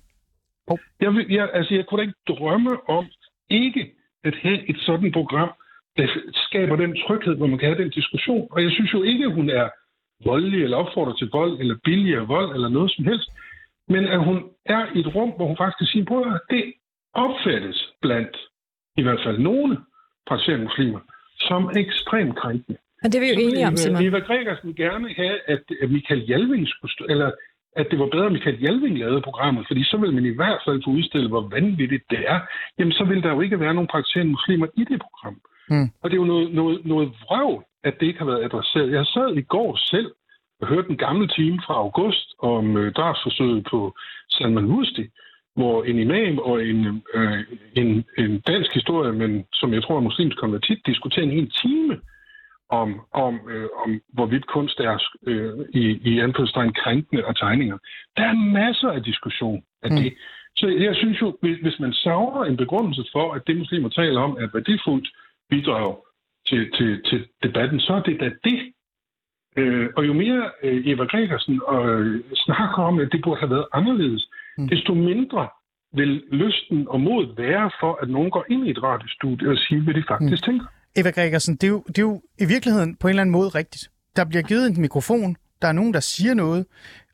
Oh. Jeg, vil, jeg, altså, jeg kunne da ikke drømme om ikke at have et sådan program, der skaber den tryghed, hvor man kan have den diskussion. Og jeg synes jo ikke, at hun er voldelig eller opfordrer til vold eller billigere vold eller noget som helst. Men at hun er i et rum, hvor hun faktisk kan sige, på, at det opfattes blandt i hvert fald nogle praktiserende muslimer som ekstremt krænkende. Men det er vi jo enige om, Eva- Simon. Eva Gregersen gerne have, at, Michael Jalving skulle stå, eller at det var bedre, at Michael Jalving lavede programmet, fordi så vil man i hvert fald få udstillet, hvor vanvittigt det er. Jamen, så vil der jo ikke være nogen praktiserende muslimer i det program. Mm. Og det er jo noget, noget, noget vrøv, at det ikke har været adresseret. Jeg sad i går selv Jeg hørte en gammel time fra august om øh, drabsforsøget på Salman Rushdie, hvor en imam og en, øh, en, en dansk historie, men som jeg tror er muslimsk konvertit, diskuterer en hel time om, om, øh, om hvorvidt kunst er øh, i, i anførselstegn krænkende og tegninger. Der er masser af diskussion af det. Mm. Så jeg synes jo, hvis, hvis man savner en begrundelse for, at det muslimer taler om er værdifuldt bidrag til, til, til debatten, så er det da det. Øh, og jo mere øh, Eva Gregersen øh, snakker om, at det burde have været anderledes, mm. desto mindre vil lysten og mod være for, at nogen går ind i et radiostudie og siger, hvad de faktisk mm. tænker. Eva Gregersen, det er, jo, det er jo i virkeligheden på en eller anden måde rigtigt. Der bliver givet en mikrofon, der er nogen, der siger noget,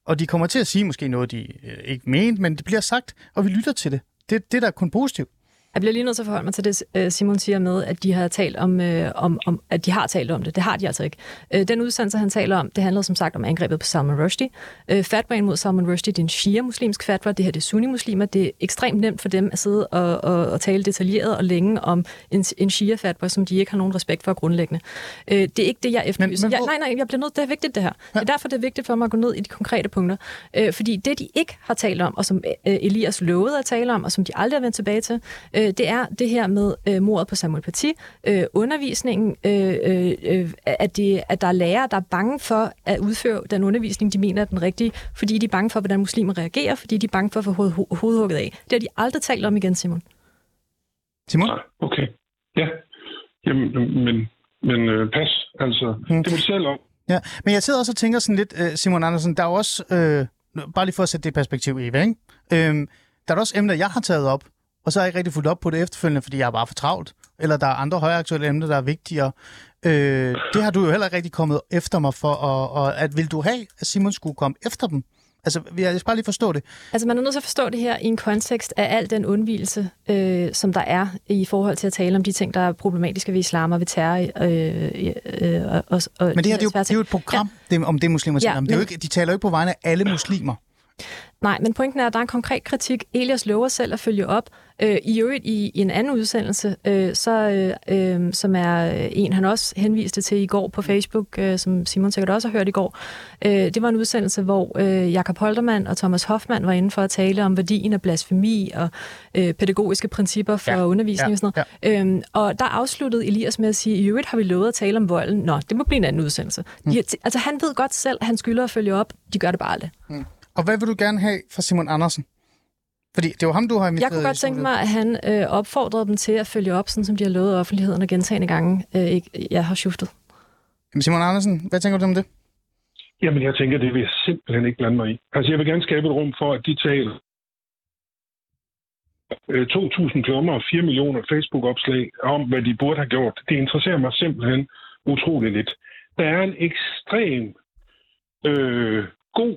og de kommer til at sige måske noget, de øh, ikke mente, men det bliver sagt, og vi lytter til det. Det, det der er kun positivt. Jeg bliver lige nødt til at forholde mig til det, øh, Simon siger med, at de har talt om, øh, om, om at de har talt om det. Det har de altså ikke. Øh, den udsendelse, han taler om, det handler som sagt om angrebet på Salman Rushdie. Øh, fatwaen mod Salman Rushdie, det er en shia-muslimsk fatwa. Det her det er sunni-muslimer. Det er ekstremt nemt for dem at sidde og, og, og tale detaljeret og længe om en, en shia-fatwa, som de ikke har nogen respekt for grundlæggende. Øh, det er ikke det, jeg efterlyser. Men, men hvor... jeg, nej, nej, jeg bliver nødt. Det er vigtigt, det her. Ja. Det er derfor, det er vigtigt for mig at gå ned i de konkrete punkter. Øh, fordi det, de ikke har talt om, og som øh, Elias lovede at tale om, og som de aldrig har vendt tilbage til, øh, det er det her med øh, mordet på Samuel Paty, øh, undervisningen, øh, øh, at, det, at der er lærere, der er bange for at udføre den undervisning, de mener er den rigtige, fordi de er bange for, hvordan muslimer reagerer, fordi de er bange for at få ho- hovedhugget af. Det har de aldrig talt om igen, Simon. Simon? Nej, okay. Ja. Jamen, men, men øh, pas. Altså, hmm. det må du selv om. Ja, men jeg sidder også og tænker sådan lidt, øh, Simon Andersen, der er også, øh, bare lige for at sætte det perspektiv, Eva, ikke? Øh, der er også emner, jeg har taget op, og så har jeg ikke rigtig fulgt op på det efterfølgende, fordi jeg er bare for travlt. Eller der er andre højaktuelle emner, der er vigtigere. Øh, det har du jo heller ikke rigtig kommet efter mig for, og, og at vil du have, at Simon skulle komme efter dem? Altså, jeg skal bare lige forstå det. Altså, man er nødt til at forstå det her i en kontekst af al den undvielse, øh, som der er i forhold til at tale om de ting, der er problematiske ved islam og ved terror. Øh, øh, og, og, men det her, det er, jo, det er jo et program ja. det, om det, muslimer taler ja, om. Det er men... jo ikke, de taler jo ikke på vegne af alle muslimer. Nej, men pointen er, at der er en konkret kritik. Elias lover selv at følge op. Øh, I øvrigt i, i en anden udsendelse, øh, så, øh, øh, som er en, han også henviste til i går på Facebook, øh, som Simon sikkert også har hørt i går. Øh, det var en udsendelse, hvor øh, Jakob Holtermann og Thomas Hoffmann var inde for at tale om værdien af blasfemi og øh, pædagogiske principper for ja, undervisning ja, og sådan noget. Ja. Øhm, og der afsluttede Elias med at sige, i øvrigt har vi lovet at tale om volden. Nå, det må blive en anden udsendelse. Mm. De, altså han ved godt selv, at han skylder at følge op. De gør det bare aldrig. Mm. Og hvad vil du gerne have fra Simon Andersen? Fordi det var ham, du har inviteret. Jeg kunne godt tænke mig, at han øh, opfordrede dem til at følge op, sådan som de har lovet offentligheden og gentagende gange, øh, ikke, jeg har shiftet. Jamen Simon Andersen, hvad tænker du om det? Jamen, jeg tænker, det vil jeg simpelthen ikke blande mig i. Altså, jeg vil gerne skabe et rum for, at de taler 2.000 øh, klummer og 4 millioner Facebook-opslag om, hvad de burde have gjort. Det interesserer mig simpelthen utroligt lidt. Der er en ekstrem øh, god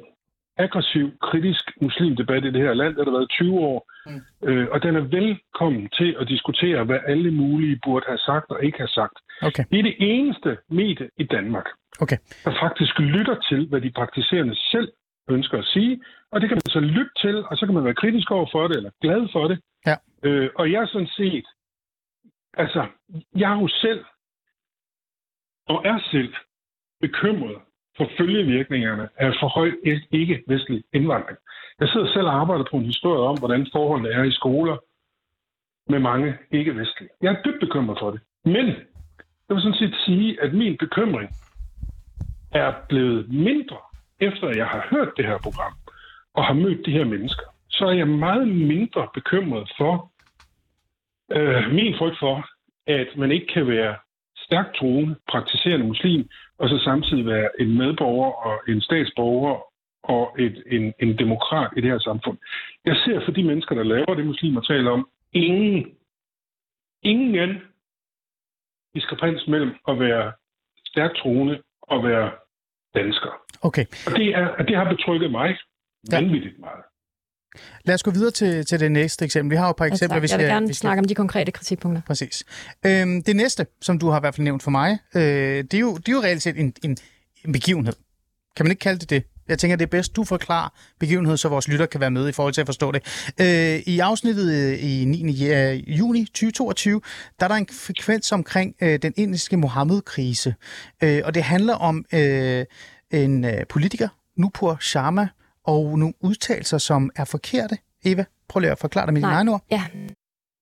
aggressiv, kritisk muslimdebat i det her land. Det har været 20 år. Mm. Øh, og den er velkommen til at diskutere, hvad alle mulige burde have sagt og ikke have sagt. Okay. Det er det eneste medie i Danmark, okay. der faktisk lytter til, hvad de praktiserende selv ønsker at sige. Og det kan man så lytte til, og så kan man være kritisk over for det, eller glad for det. Ja. Øh, og jeg er sådan set, altså, jeg er jo selv, og er selv, bekymret for følgevirkningerne af for høj ikke-vestlig indvandring. Jeg sidder selv og arbejder på en historie om, hvordan forholdene er i skoler med mange ikke-vestlige. Jeg er dybt bekymret for det. Men jeg vil sådan set sige, at min bekymring er blevet mindre, efter jeg har hørt det her program og har mødt de her mennesker. Så er jeg meget mindre bekymret for øh, min frygt for, at man ikke kan være stærkt troende, praktiserende muslim, og så samtidig være en medborger og en statsborger og et, en, en demokrat i det her samfund. Jeg ser for de mennesker, der laver det, muslimer taler om, ingen, ingen diskrepans mellem at være stærkt troende og være dansker. Okay. Og det, er, det har betrykket mig ja. vanvittigt meget. Lad os gå videre til, til det næste eksempel. Vi har jo et par eksempler. Vi skal, jeg vil gerne vi skal... snakke om de konkrete kritikpunkter. Præcis. Øhm, det næste, som du har i hvert fald nævnt for mig, øh, det, er jo, det er jo reelt set en, en, en begivenhed. Kan man ikke kalde det det? Jeg tænker, det er bedst, du forklarer begivenhed, så vores lytter kan være med i forhold til at forstå det. Øh, I afsnittet øh, i 9. Øh, juni 2022, der er der en frekvens omkring øh, den indiske Mohammed-krise. Øh, og det handler om... Øh, en øh, politiker, Nupur Sharma, og nogle udtalelser, som er forkerte. Eva, prøv lige at forklare det med dine egne ord. Ja.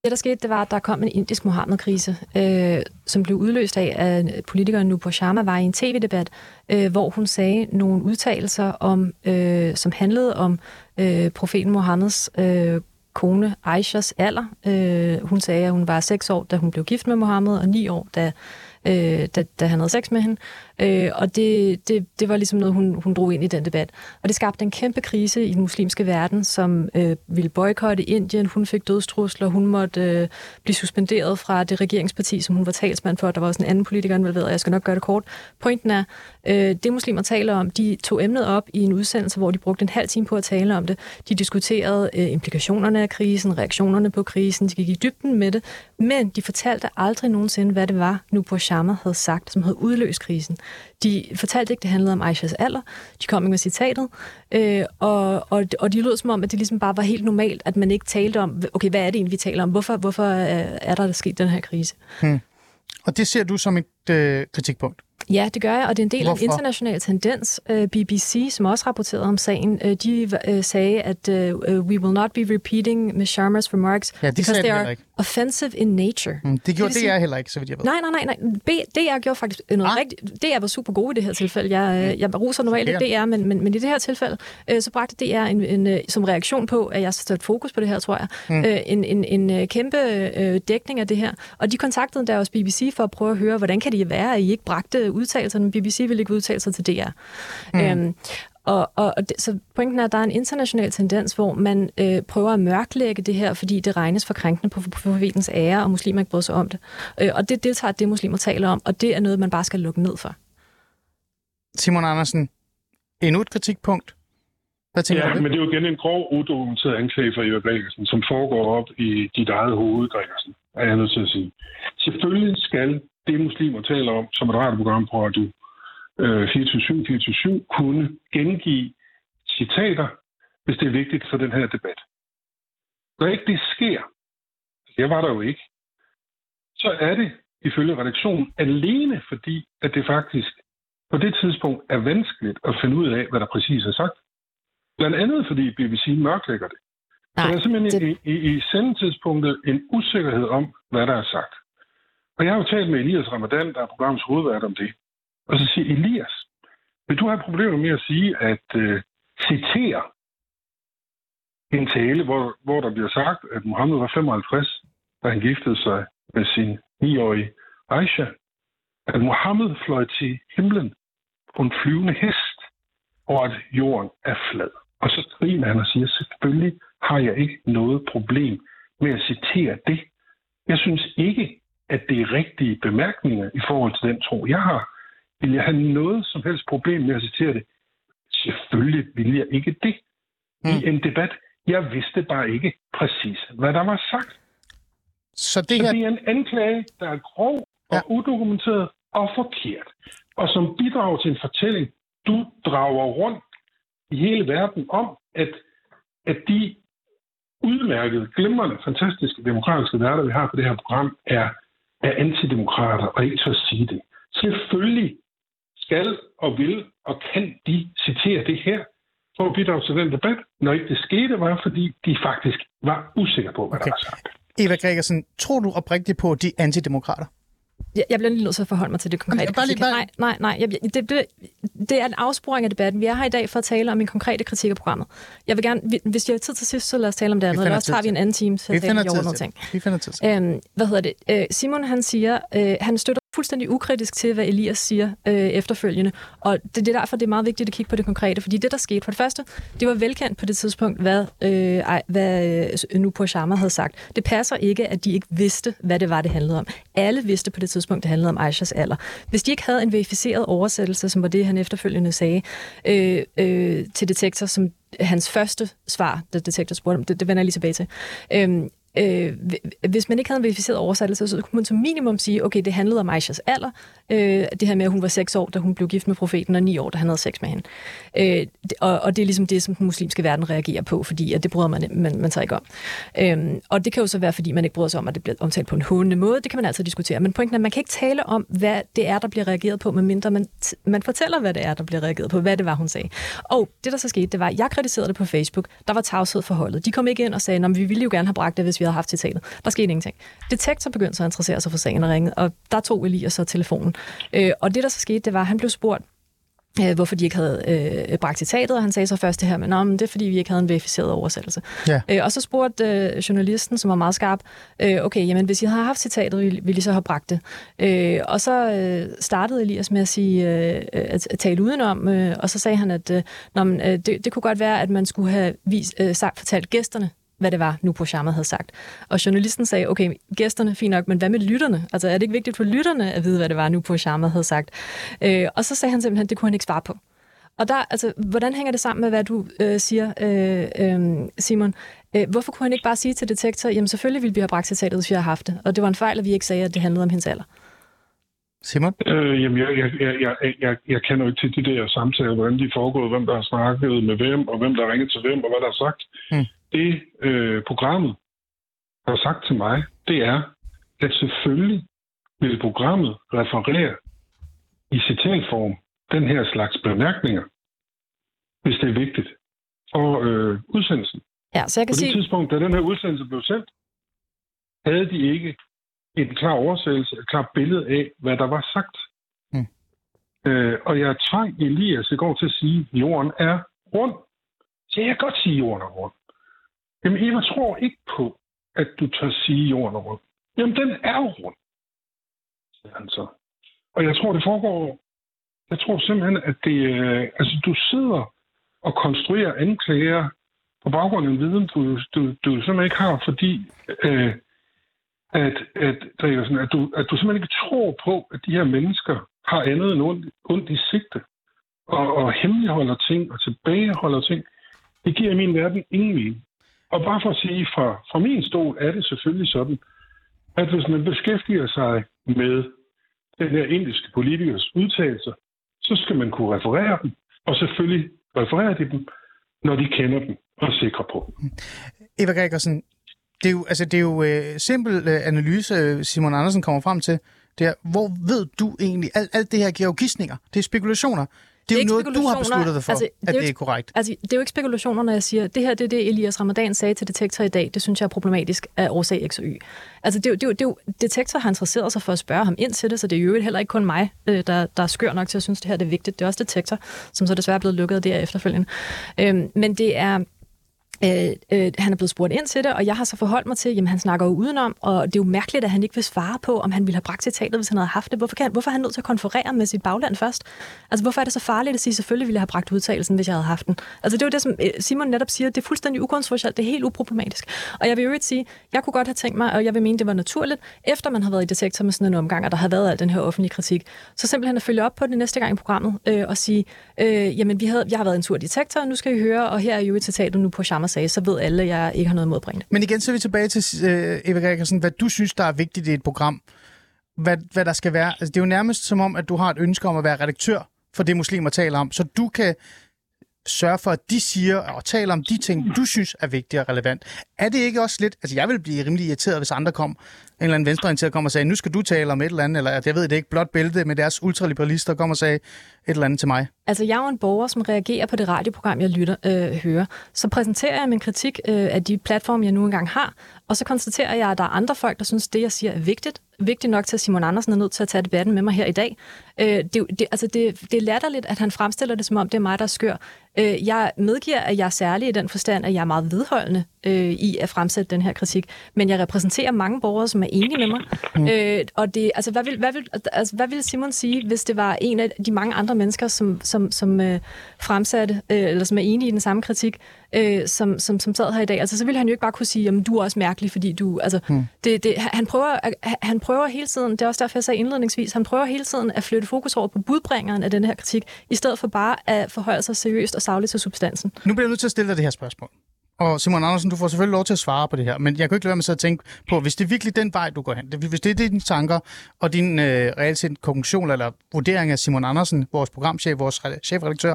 Det, der skete, det var, at der kom en indisk Mohammed-krise, øh, som blev udløst af, at politikeren Nupur Sharma var i en tv-debat, øh, hvor hun sagde nogle udtalelser, om, øh, som handlede om øh, profeten Mohammeds øh, kone Aishas alder. Øh, hun sagde, at hun var 6 år, da hun blev gift med Mohammed, og 9 år, da, øh, da, da han havde sex med hende. Øh, og det, det, det var ligesom noget, hun, hun drog ind i den debat. Og det skabte en kæmpe krise i den muslimske verden, som øh, ville boykotte Indien. Hun fik dødstrusler, hun måtte øh, blive suspenderet fra det regeringsparti, som hun var talsmand for. Der var også en anden politiker involveret, jeg skal nok gøre det kort. Pointen er, øh, det muslimer taler om, de tog emnet op i en udsendelse, hvor de brugte en halv time på at tale om det. De diskuterede øh, implikationerne af krisen, reaktionerne på krisen, de gik i dybden med det, men de fortalte aldrig nogensinde, hvad det var, Nupur Sharma havde sagt, som havde udløst krisen. De fortalte ikke, det handlede om Aishas alder. De kom ikke med citatet. Øh, og, og, og de lød som om, at det ligesom bare var helt normalt, at man ikke talte om, okay, hvad er det egentlig, vi taler om? Hvorfor, hvorfor er der sket den her krise? Hmm. Og det ser du som et øh, kritikpunkt? Ja, det gør jeg, og det er en del Hvorfor? af en international tendens. Øh, BBC, som også rapporterede om sagen, øh, de øh, sagde, at we will not be repeating Ms. Sharma's remarks ja, de because they are offensive in nature. Mm, det gjorde det, det jeg heller ikke, så vidt jeg ved. Nej, nej, nej. nej. B, DR gjorde faktisk noget ah. rigtigt. DR var super gode i det her tilfælde. Jeg, mm. jeg roser normalt ikke DR, men, men, men i det her tilfælde, så bragte DR en, en, som reaktion på, at jeg sat fokus på det her, tror jeg, mm. en, en, en kæmpe dækning af det her. Og de kontaktede der også BBC for at prøve at høre, hvordan kan det være, at I ikke bragte udtalelserne. BBC ville ikke udtale sig til DR. Mm. Øhm, og, og, og det, så pointen er, at der er en international tendens, hvor man øh, prøver at mørklægge det her, fordi det regnes for krænkende på profetens ære, og muslimer ikke bryder sig om det. Øh, og det deltager det, muslimer taler om, og det er noget, man bare skal lukke ned for. Simon Andersen, endnu et kritikpunkt. Hvad tænker ja, du? men det er jo igen en grov, udokumenteret anklage for Eva Gregersen, som foregår op i dit eget hoved, Gregersen, er jeg nødt til at sige. Selvfølgelig skal det, muslimer taler om, som et radioprogram på Radio øh, 24-7, kunne gengive citater, hvis det er vigtigt for den her debat. Når ikke det sker, jeg var der jo ikke, så er det ifølge redaktionen alene fordi, at det faktisk på det tidspunkt er vanskeligt at finde ud af, hvad der præcis er sagt. Blandt andet fordi BBC mørklægger det. Nej, så der er simpelthen det... i, i, i sendetidspunktet en usikkerhed om, hvad der er sagt. Og jeg har jo talt med Elias Ramadan, der er programmets hovedvært om det. Og så siger Elias, vil du have problemer med at sige, at øh, citere en tale, hvor, hvor der bliver sagt, at Mohammed var 55, da han giftede sig med sin 9-årige Aisha, at Mohammed fløj til himlen på en flyvende hest, og at jorden er flad. Og så griner han og siger, selvfølgelig har jeg ikke noget problem med at citere det. Jeg synes ikke, at det er rigtige bemærkninger i forhold til den tro, jeg har. Vil jeg have noget som helst problem med at citere det? Selvfølgelig vil jeg ikke det. Mm. I en debat, jeg vidste bare ikke præcis, hvad der var sagt. Så det, her... Så det er en anklage, der er grov og ja. udokumenteret og forkert. Og som bidrager til en fortælling, du drager rundt i hele verden om, at, at de udmærkede, glimrende, fantastiske demokratiske værter, vi har på det her program, er er antidemokrater og ikke at sige det. Selvfølgelig skal og vil og kan de citere det her for at bidrage til den debat, når ikke det skete, var fordi de faktisk var usikre på, hvad okay. der var sagt. Eva Gregersen, tror du oprigtigt på de antidemokrater? Jeg, jeg bliver lige nødt til at forholde mig til det konkrete bare lige, bare... Nej, nej, nej. Jeg, det, det, det er en afsporing af debatten. Vi er her i dag for at tale om en konkrete kritik af programmet. Jeg vil gerne, hvis jeg har tid til sidst, så lad os tale om det andet. Ellers tager vi en anden time til at tale om noget ting. Vi finder tid øhm, Hvad hedder det? Øh, Simon, han siger, øh, han støtter fuldstændig ukritisk til, hvad Elias siger øh, efterfølgende. Og det, det er derfor, det er meget vigtigt at kigge på det konkrete, fordi det, der skete for det første, det var velkendt på det tidspunkt, hvad, øh, hvad øh, Nupur Sharma havde sagt. Det passer ikke, at de ikke vidste, hvad det var, det handlede om. Alle vidste på det tidspunkt, det handlede om Aishas alder. Hvis de ikke havde en verificeret oversættelse, som var det, han efterfølgende sagde øh, øh, til detektor, som hans første svar, da detektor spurgte om, det, det vender jeg lige tilbage til, øh, øh, hvis man ikke havde en verificeret oversættelse, så kunne man som minimum sige, okay, det handlede om Aishas alder. Øh, det her med, at hun var 6 år, da hun blev gift med profeten, og 9 år, da han havde sex med hende. Øh, og, og det er ligesom det, som den muslimske verden reagerer på, fordi at det bryder man, man, man sig ikke om. Øh, og det kan jo så være, fordi man ikke bryder sig om, at det bliver omtalt på en hundende måde. Det kan man altid diskutere. Men pointen er, at man kan ikke tale om, hvad det er, der bliver reageret på, medmindre man, man fortæller, hvad det er, der bliver reageret på, hvad det var, hun sagde. Og det, der så skete, det var, at jeg kritiserede det på Facebook. Der var tavshed forholdet. De kom ikke ind og sagde, at vi ville jo gerne have bragt det, hvis vi havde haft citatet. Der skete ingenting. Detektor begyndte så at interessere sig for sagen og ringede, og der tog Elias så telefonen. Øh, og det, der så skete, det var, at han blev spurgt, øh, hvorfor de ikke havde øh, bragt citatet, og han sagde så først det her, men, men det er fordi, vi ikke havde en verificeret oversættelse. Ja. Øh, og så spurgte øh, journalisten, som var meget skarp, øh, okay, jamen hvis I havde haft citatet, ville, ville I så have bragt det? Øh, og så øh, startede Elias med at sige, øh, at, at tale udenom, øh, og så sagde han, at øh, nå, men, øh, det, det kunne godt være, at man skulle have vis, øh, sagt, fortalt gæsterne, hvad det var, nu på Sharma havde sagt. Og journalisten sagde, okay, gæsterne, fint nok, men hvad med lytterne? Altså, er det ikke vigtigt for lytterne at vide, hvad det var, nu på Sharma havde sagt? Øh, og så sagde han simpelthen, det kunne han ikke svare på. Og der, altså, hvordan hænger det sammen med, hvad du øh, siger, øh, øh, Simon? Øh, hvorfor kunne han ikke bare sige til detektor, jamen selvfølgelig ville vi have bragt citatet, hvis vi havde haft det. Og det var en fejl, at vi ikke sagde, at det handlede om hendes alder. Simon? Øh, jamen, jeg, jeg, jeg, jeg, jeg, jeg kender jo ikke til de der samtaler, hvordan de er foregået, hvem der har snakket med hvem, og hvem der har ringet til hvem, og hvad der er sagt. Mm det øh, programmet har sagt til mig, det er, at selvfølgelig vil programmet referere i citatform den her slags bemærkninger, hvis det er vigtigt for øh, udsendelsen. Ja, så jeg kan På det sige... tidspunkt, da den her udsendelse blev sendt, havde de ikke en klar oversættelse, et klart billede af, hvad der var sagt. Mm. Øh, og jeg tvang Elias i går til at sige, at jorden er rund. Så jeg kan godt sige, at jorden er rund. Jamen, Eva tror ikke på, at du tør sige jorden rundt. Jamen, den er jo rund, siger han så. Og jeg tror, det foregår... Jeg tror simpelthen, at det... Øh, altså, du sidder og konstruerer anklager på baggrund af en viden, du, du, du simpelthen ikke har, fordi øh, at, at, sådan, at, du, at du simpelthen ikke tror på, at de her mennesker har andet end ondt, ondt i sigte, og, og hemmeligholder ting og tilbageholder ting. Det giver i min verden ingen mening. Og bare for at sige, fra, fra min stol er det selvfølgelig sådan, at hvis man beskæftiger sig med den her indiske politikers udtalelser, så skal man kunne referere dem, og selvfølgelig referere de dem, når de kender dem og er sikre på. Mm. Eva Gregersen, det er jo, altså, det er jo øh, simpel øh, analyse, øh, Simon Andersen kommer frem til. Det er, hvor ved du egentlig, alt, alt det her giver jo gidsninger, det er spekulationer. Det er, jo noget, du har besluttet dig for, altså, det at det er korrekt. Altså, det er jo ikke spekulationer, når jeg siger, det her det er det, Elias Ramadan sagde til Detektor i dag. Det synes jeg er problematisk af årsag X og Y. Altså, det er, jo, det, er jo, det er jo, Detektor har interesseret sig for at spørge ham ind til det, så det er jo heller ikke kun mig, øh, der, der er skør nok til at synes, det her det er vigtigt. Det er også Detektor, som så desværre er blevet lukket der efterfølgende. Øhm, men det er Øh, øh, han er blevet spurgt ind til det, og jeg har så forholdt mig til, jamen han snakker jo udenom, og det er jo mærkeligt, at han ikke vil svare på, om han ville have bragt citatet, hvis han havde haft det. Hvorfor, kan, hvorfor er han nødt til at konferere med sit bagland først? Altså hvorfor er det så farligt at sige, selvfølgelig ville jeg have bragt udtalelsen, hvis jeg havde haft den? Altså det er jo det, som øh, Simon netop siger, det er fuldstændig ukontroversielt, det er helt uproblematisk. Og jeg vil jo ikke sige, jeg kunne godt have tænkt mig, og jeg vil mene, det var naturligt, efter man har været i detektor med sådan en omgang, og der har været al den her offentlige kritik, så simpelthen at følge op på det næste gang i programmet, øh, og sige, øh, jamen vi havde, jeg har været en tur i detektor, nu skal I høre, og her er jo et citat, nu på Shammer sagde, så ved alle, at jeg ikke har noget mod at bringe. Men igen, så er vi tilbage til, øh, Eva Gregersen, hvad du synes, der er vigtigt i et program. Hvad, hvad der skal være. Altså, det er jo nærmest som om, at du har et ønske om at være redaktør for det, muslimer taler om, så du kan sørge for, at de siger og taler om de ting, du synes er vigtige og relevant. Er det ikke også lidt... Altså, jeg vil blive rimelig irriteret, hvis andre kom, en eller anden venstreorienteret kom og sagde, nu skal du tale om et eller andet, eller jeg ved det ikke, blot bælte med deres ultraliberalister kom og sagde et eller andet til mig. Altså, jeg er jo en borger, som reagerer på det radioprogram, jeg lytter, øh, hører. Så præsenterer jeg min kritik øh, af de platforme, jeg nu engang har, og så konstaterer jeg, at der er andre folk, der synes, det, jeg siger, er vigtigt. Vigtigt nok til, at Simon Andersen er nødt til at tage debatten med mig her i dag. Øh, det, det, altså det, det er latterligt, at han fremstiller det, som om det er mig, der er skør. Øh, jeg medgiver, at jeg er særlig i den forstand, at jeg er meget vedholdende øh, i at fremsætte den her kritik. Men jeg repræsenterer mange borgere, som er enige med mig. Mm. Øh, og det, altså, hvad, vil, hvad, vil, altså, hvad vil Simon sige, hvis det var en af de mange andre mennesker, som, som, som øh, fremsatte, øh, eller som er enige i den samme kritik, øh, som, som, som sad her i dag? Altså, så ville han jo ikke bare kunne sige, at du er også mærkelig, fordi du... Altså, mm. det, det, han, prøver, han prøver hele tiden, det er også derfor, jeg sagde indledningsvis, han prøver hele tiden at flytte fokus over på budbringeren af den her kritik, i stedet for bare at forholde sig seriøst og sagligt til substansen. Nu bliver jeg nødt til at stille dig det her spørgsmål. Og Simon Andersen, du får selvfølgelig lov til at svare på det her, men jeg kan ikke lade være med så at tænke på, hvis det er virkelig den vej, du går hen, hvis det er dine tanker og din øh, reelt set konklusion eller vurdering af Simon Andersen, vores programchef, vores chefredaktør,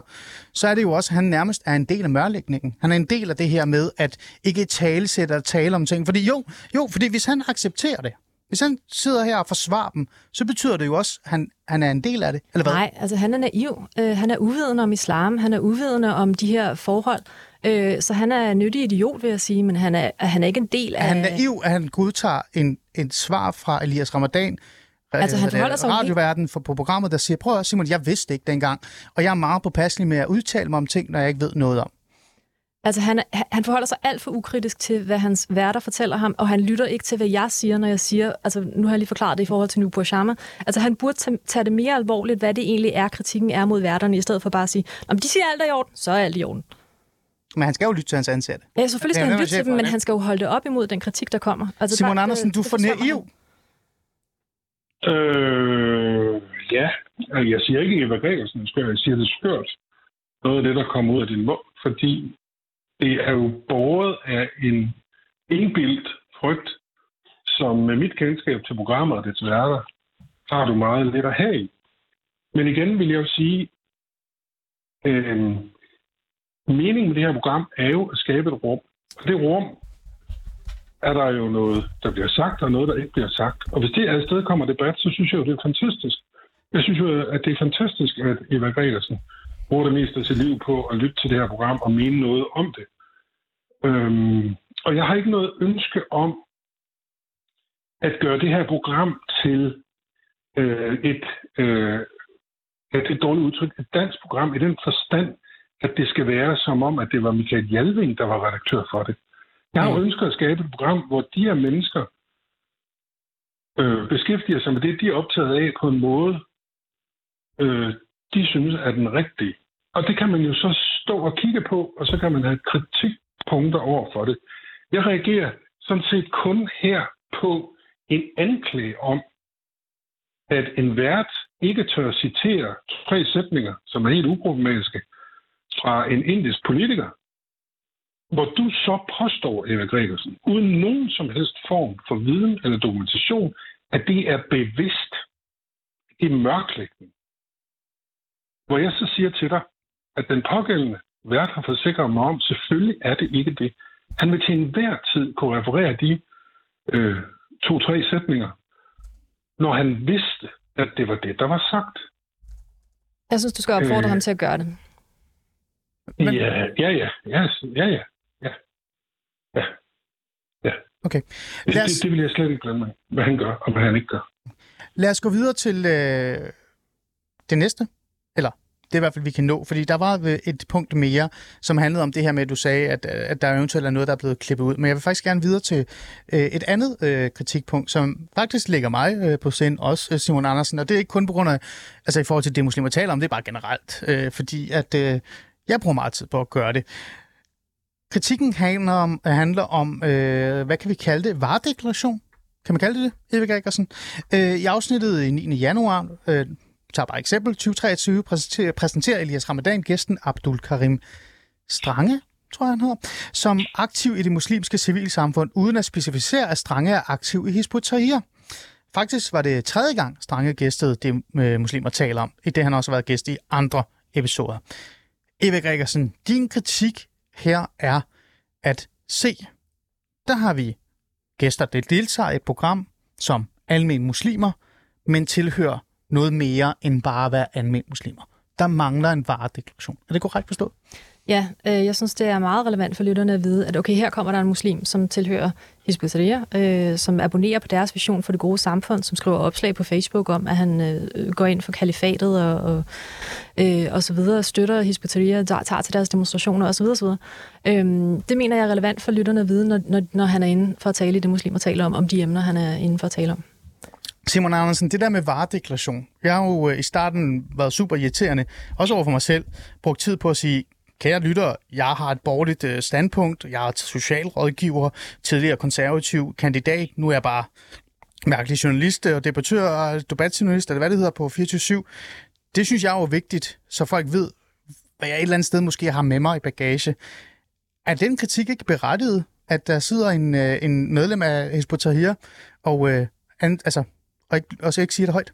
så er det jo også, at han nærmest er en del af mørlægningen. Han er en del af det her med at ikke tale sætte og tale om ting. Fordi jo, jo, fordi hvis han accepterer det, hvis han sidder her og forsvarer dem, så betyder det jo også, at han, han er en del af det, eller hvad? Nej, altså han er naiv. Øh, han er uvidende om islam. Han er uvidende om de her forhold. Uh, så han er en nyttig idiot, vil jeg sige, men han er, han er ikke en del af... Er han naiv, at han godtager en, en svar fra Elias Ramadan, Altså, han forholder sig radioverden for, på programmet, der siger, prøv at Simon, jeg vidste ikke dengang, og jeg er meget påpasselig med at udtale mig om ting, når jeg ikke ved noget om. Altså, han, han forholder sig alt for ukritisk til, hvad hans værter fortæller ham, og han lytter ikke til, hvad jeg siger, når jeg siger... Altså, nu har jeg lige forklaret det i forhold til Nubur Sharma. Altså, han burde tage det mere alvorligt, hvad det egentlig er, kritikken er mod værterne, i stedet for bare at sige, om de siger alt er i orden, så er alt i orden. Men han skal jo lytte til hans ansatte. Ja, selvfølgelig skal han lytte til dem, men han skal jo holde det op imod den kritik, der kommer. Altså, Simon bare, Andersen, du er for naiv. Øh, ja, jeg siger ikke, at Eva Gregersen er skør. Jeg siger, det skørt. Noget af det, der kommer ud af din mund, fordi det er jo båret af en indbildt frygt, som med mit kendskab til programmet og dets værter, har du meget lidt at have i. Men igen vil jeg jo sige, øh, meningen med det her program er jo at skabe et rum. Og det rum er der jo noget, der bliver sagt, og noget, der ikke bliver sagt. Og hvis det er et sted kommer debat, så synes jeg jo, det er fantastisk. Jeg synes jo, at det er fantastisk, at Eva Gregersen bruger det meste af sit liv på at lytte til det her program og mene noget om det. Øhm, og jeg har ikke noget ønske om at gøre det her program til øh, et, øh, et, et dårligt udtryk, et dansk program i den forstand, at det skal være som om, at det var Michael Jalving, der var redaktør for det. Jeg har mm. ønsket at skabe et program, hvor de her mennesker øh, beskæftiger sig med det, de er optaget af på en måde, øh, de synes er den rigtige. Og det kan man jo så stå og kigge på, og så kan man have kritikpunkter over for det. Jeg reagerer sådan set kun her på en anklage om, at en vært ikke tør citere tre sætninger, som er helt uproblematiske, fra en indisk politiker, hvor du så påstår, Eva Gregersen, uden nogen som helst form for viden eller dokumentation, at det er bevidst. Det er mørklægning. Hvor jeg så siger til dig, at den pågældende vært har forsikret mig om, selvfølgelig er det ikke det. Han vil til enhver tid kunne referere de øh, to-tre sætninger, når han vidste, at det var det, der var sagt. Jeg synes, du skal opfordre øh, ham til at gøre det. Men... Ja, ja, ja, ja, ja, ja, ja, ja, ja. Okay. Os... det, det vil jeg slet ikke glemme, hvad han gør, og hvad han ikke gør. Lad os gå videre til øh, det næste, eller det er i hvert fald, vi kan nå. Fordi der var et punkt mere, som handlede om det her med, at du sagde, at, at der eventuelt er noget, der er blevet klippet ud. Men jeg vil faktisk gerne videre til øh, et andet øh, kritikpunkt, som faktisk ligger mig øh, på sind, også øh, Simon Andersen. Og det er ikke kun på grund af, altså i forhold til det, muslimer taler om, det er bare generelt. Øh, fordi at øh, jeg bruger meget tid på at gøre det. Kritikken handler om, handler om øh, hvad kan vi kalde det, varedeklaration? Kan man kalde det det, Eva Gregersen? Øh, I afsnittet i 9. januar, øh, tager bare eksempel, 2023 præsenterer, præsenterer Elias Ramadan gæsten Abdul Karim Strange, tror jeg han hedder, som aktiv i det muslimske civilsamfund, uden at specificere, at Strange er aktiv i Hizb Faktisk var det tredje gang, Strange gæstede det, øh, muslimer taler om, i det han også har været gæst i andre episoder. Eva Gregersen, din kritik her er at se, der har vi gæster, der deltager i et program som almindelige muslimer, men tilhører noget mere end bare at være almindelige muslimer. Der mangler en varedeklaration. Er det korrekt forstået? Ja, øh, jeg synes, det er meget relevant for lytterne at vide, at okay, her kommer der en muslim, som tilhører Hizb øh, som abonnerer på deres vision for det gode samfund, som skriver opslag på Facebook om, at han øh, går ind for kalifatet og, og, øh, og så videre, støtter Hizb der tager til deres demonstrationer og så videre, så videre. Øh, det mener jeg er relevant for lytterne at vide, når, når, når han er inde for at tale i det muslimer taler om, om de emner, han er inde for at tale om. Simon Andersen, det der med varedeklaration. Jeg har jo øh, i starten været super irriterende, også over for mig selv, brugt tid på at sige, kære lytter, jeg har et borgerligt øh, standpunkt, jeg er socialrådgiver, tidligere konservativ kandidat, nu er jeg bare mærkelig journalist øh, og debattør og debatjournalist, eller hvad det hedder på 24 /7. Det synes jeg er jo vigtigt, så folk ved, hvad jeg et eller andet sted måske har med mig i bagage. er den kritik ikke berettiget, at der sidder en, øh, en medlem af Hizb ut og, øh, an, altså, og, ikke, og så ikke siger det højt?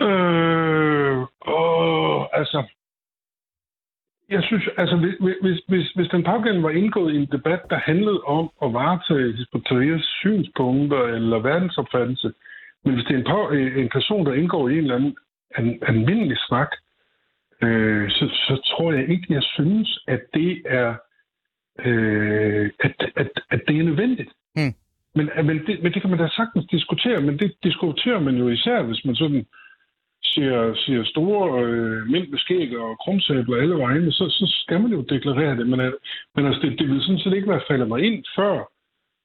Øh, åh, altså, jeg synes, altså, hvis, hvis, hvis, hvis den pågældende var indgået i en debat, der handlede om at varetage Hizb synspunkter eller verdensopfattelse, men hvis det er en, på, en person, der indgår i en eller anden en, almindelig snak, øh, så, så tror jeg ikke, jeg synes, at det er øh, at, at, at det er nødvendigt. Mm. Men, øh, men, det, men det kan man da sagtens diskutere, men det diskuterer man jo især, hvis man sådan ser, ser store øh, mænd med skæg og krumsabler alle vegne, så, så skal man jo deklarere det. Men, øh, men altså, det, det vil sådan set ikke være faldet mig ind før,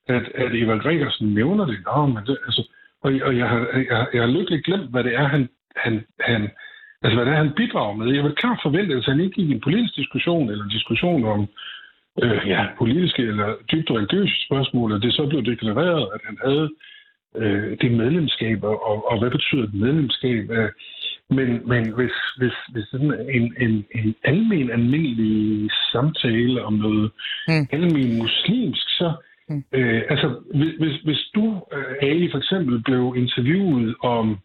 at, at Eva Gregersen nævner det. Nå, men det altså, og, og jeg, har, jeg, jeg har lykkelig glemt, hvad det er, han, han, han, altså, hvad det er, han bidrager med. Jeg vil klart forvente, at han ikke gik i en politisk diskussion, eller en diskussion om øh, ja, politiske eller dybt religiøse spørgsmål, og det så blev deklareret, at han havde øh, det medlemskab, og, og hvad betyder et medlemskab? Øh, men, men hvis, hvis, hvis sådan en, en, en almen, almindelig samtale om noget mm. almen muslimsk, så mm. øh, altså, hvis, hvis du, øh, Ali, for eksempel blev interviewet om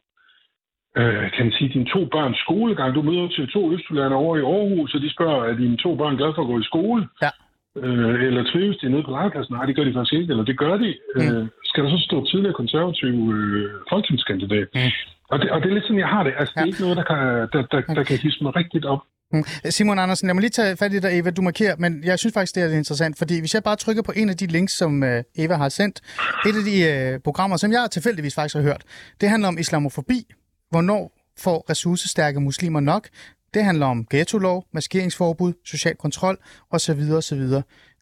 øh, kan man sige, dine to børns skolegang. Du møder til to østjylande over i Aarhus, og de spørger, er dine to børn glade for at gå i skole? Ja. Øh, eller trives de nede på legepladsen? Nej, det gør de faktisk ikke, eller det gør de. Mm. Øh, skal der så stå tidligere konservativ øh, folketingskandidat? Mm. Og, det, og det er lidt sådan, jeg har det. Altså, ja. det er ikke noget, der kan, der, der, der kan hisse mig rigtigt op. Mm. Simon Andersen, lad mig lige tage fat i dig, Eva, du markerer, men jeg synes faktisk, det er interessant, fordi hvis jeg bare trykker på en af de links, som uh, Eva har sendt, et af de uh, programmer, som jeg tilfældigvis faktisk har hørt, det handler om islamofobi. Hvornår får ressourcestærke muslimer nok? Det handler om ghetto-lov, maskeringsforbud, social kontrol osv. osv.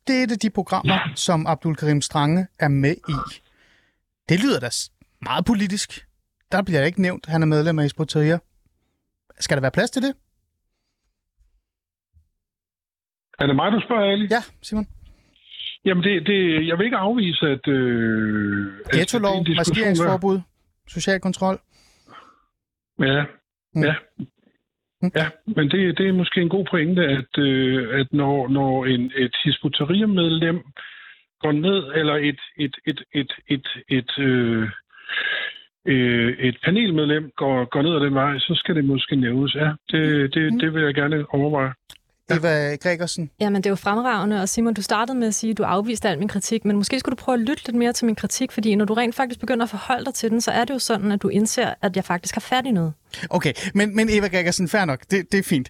Det er et af de programmer, som Abdul Karim Strange er med i. Det lyder da meget politisk. Der bliver ikke nævnt, at han er medlem af Hizb Skal der være plads til det? Er det mig, du spørger, Ali? Ja, Simon. Jamen, det, det, jeg vil ikke afvise, at... Øh, Ghetto-lov, maskeringsforbud, social kontrol. Ja, mm. ja. Ja, men det, det er måske en god pointe, at, øh, at når, når en, et hisputeriemedlem går ned, eller et, et, et, et, et, et, øh, øh, et panelmedlem går, går ned ad den vej, så skal det måske nævnes. Ja, det, det, mm. det vil jeg gerne overveje. Eva Gregersen? Jamen, det er jo fremragende, og Simon, du startede med at sige, at du afviste al min kritik, men måske skulle du prøve at lytte lidt mere til min kritik, fordi når du rent faktisk begynder at forholde dig til den, så er det jo sådan, at du indser, at jeg faktisk har fat i noget. Okay, men, men Eva Gregersen, fair nok, det, det er fint.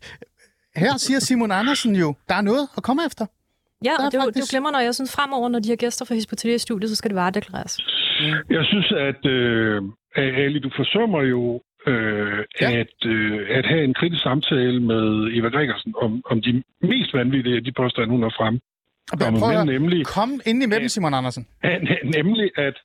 Her siger Simon Andersen jo, der er noget at komme efter. Ja, og det, faktisk... det er jo glemmer, når jeg synes fremover, når de har gæster fra Hispotelia studiet, så skal det bare deklareres. Mm. Jeg synes, at øh, Ali, du forsømmer jo øh, ja. at, øh, at have en kritisk samtale med Eva Gregersen om, om de mest vanvittige af de påstande, hun har frem. Prøv at nemlig, kom ind i dem, Simon Andersen. At, nemlig, at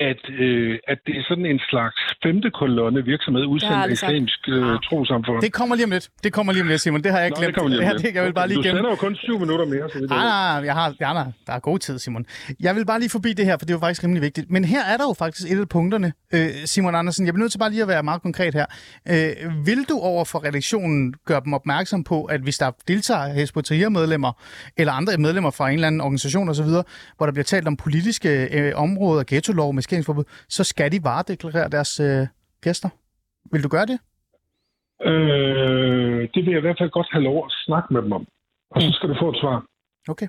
at, øh, at det er sådan en slags femte kolonne virksomhed udsendt af islamisk øh, trosamfund. Det kommer lige om lidt. Det kommer lige om lidt, Simon. Det har jeg ikke glemt. Det kommer lige om lidt. det, jeg vil bare lige du sender jo kun syv minutter mere. Så det nej, nej, jeg har, ja, nej, der er god tid, Simon. Jeg vil bare lige forbi det her, for det er jo faktisk rimelig vigtigt. Men her er der jo faktisk et af punkterne, øh, Simon Andersen. Jeg bliver nødt til bare lige at være meget konkret her. Øh, vil du over for redaktionen gøre dem opmærksom på, at hvis der deltager Hezbollah-medlemmer eller andre medlemmer fra en eller anden organisation osv., hvor der bliver talt om politiske øh, områder, ghetto-lov, maskeringsforbud, så skal de varedeklarere deres øh, gæster. Vil du gøre det? Øh, det vil jeg i hvert fald godt have lov at snakke med dem om. Og så mm. skal du få et svar. Okay.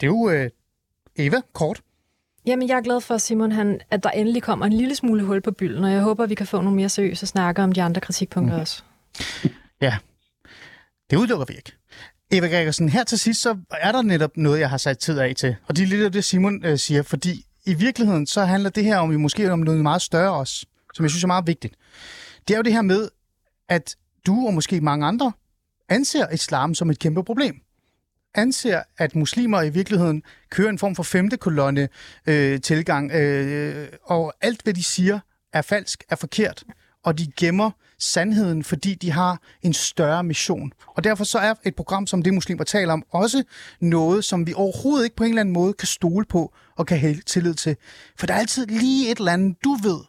Det er jo øh, Eva, kort. Jamen, jeg er glad for, Simon, han, at der endelig kommer en lille smule hul på bylden, og jeg håber, vi kan få nogle mere seriøse snakker om de andre kritikpunkter mm. også. Ja, det udelukker vi ikke. Eva Gregersen, her til sidst, så er der netop noget, jeg har sat tid af til. Og det er lidt af det, Simon øh, siger, fordi i virkeligheden, så handler det her om måske om noget meget større også, som jeg synes er meget vigtigt. Det er jo det her med, at du og måske mange andre anser islam som et kæmpe problem. Anser, at muslimer i virkeligheden kører en form for femte kolonne øh, tilgang, øh, og alt hvad de siger er falsk, er forkert, og de gemmer sandheden, fordi de har en større mission. Og derfor så er et program som det, muslimer taler om, også noget, som vi overhovedet ikke på en eller anden måde kan stole på og kan have tillid til. For der er altid lige et eller andet, du ved,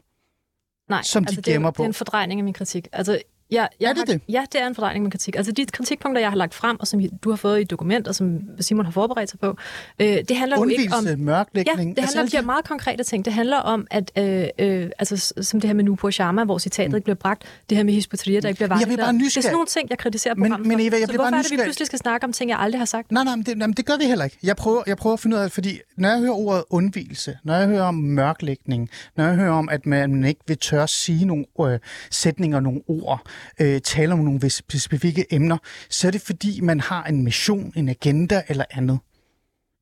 Nej, som altså de gemmer det er, på. det er en fordrejning af min kritik. Altså, Ja, jeg Er det har, det? Ja, det er en fordrejning med kritik. Altså de kritikpunkter, jeg har lagt frem, og som du har fået i et dokument, og som Simon har forberedt sig på, øh, det handler jo ikke om... Mørklægning. Ja, det altså handler om alle de her meget konkrete ting. Det handler om, at, øh, øh, altså, som det her med Nupur Sharma, hvor citatet ikke bliver bragt, det her med Hisbutria, der ikke bliver Mm. Jeg bliver bare Det er nysgerrig. sådan nogle ting, jeg kritiserer Men- programmet men for. Eva, jeg Så hvorfor bare er det, vi nysgerrig. pludselig skal snakke om ting, jeg aldrig har sagt? Nej, nej, men det, nej, men det gør vi heller ikke. Jeg prøver, jeg prøver at finde ud af fordi når jeg hører ordet undvigelse, når jeg hører om mørklægning, når jeg hører om, at man ikke vil tør sige nogle øh, sætninger, nogle ord, øh, tale om nogle specifikke emner, så er det fordi, man har en mission, en agenda eller andet.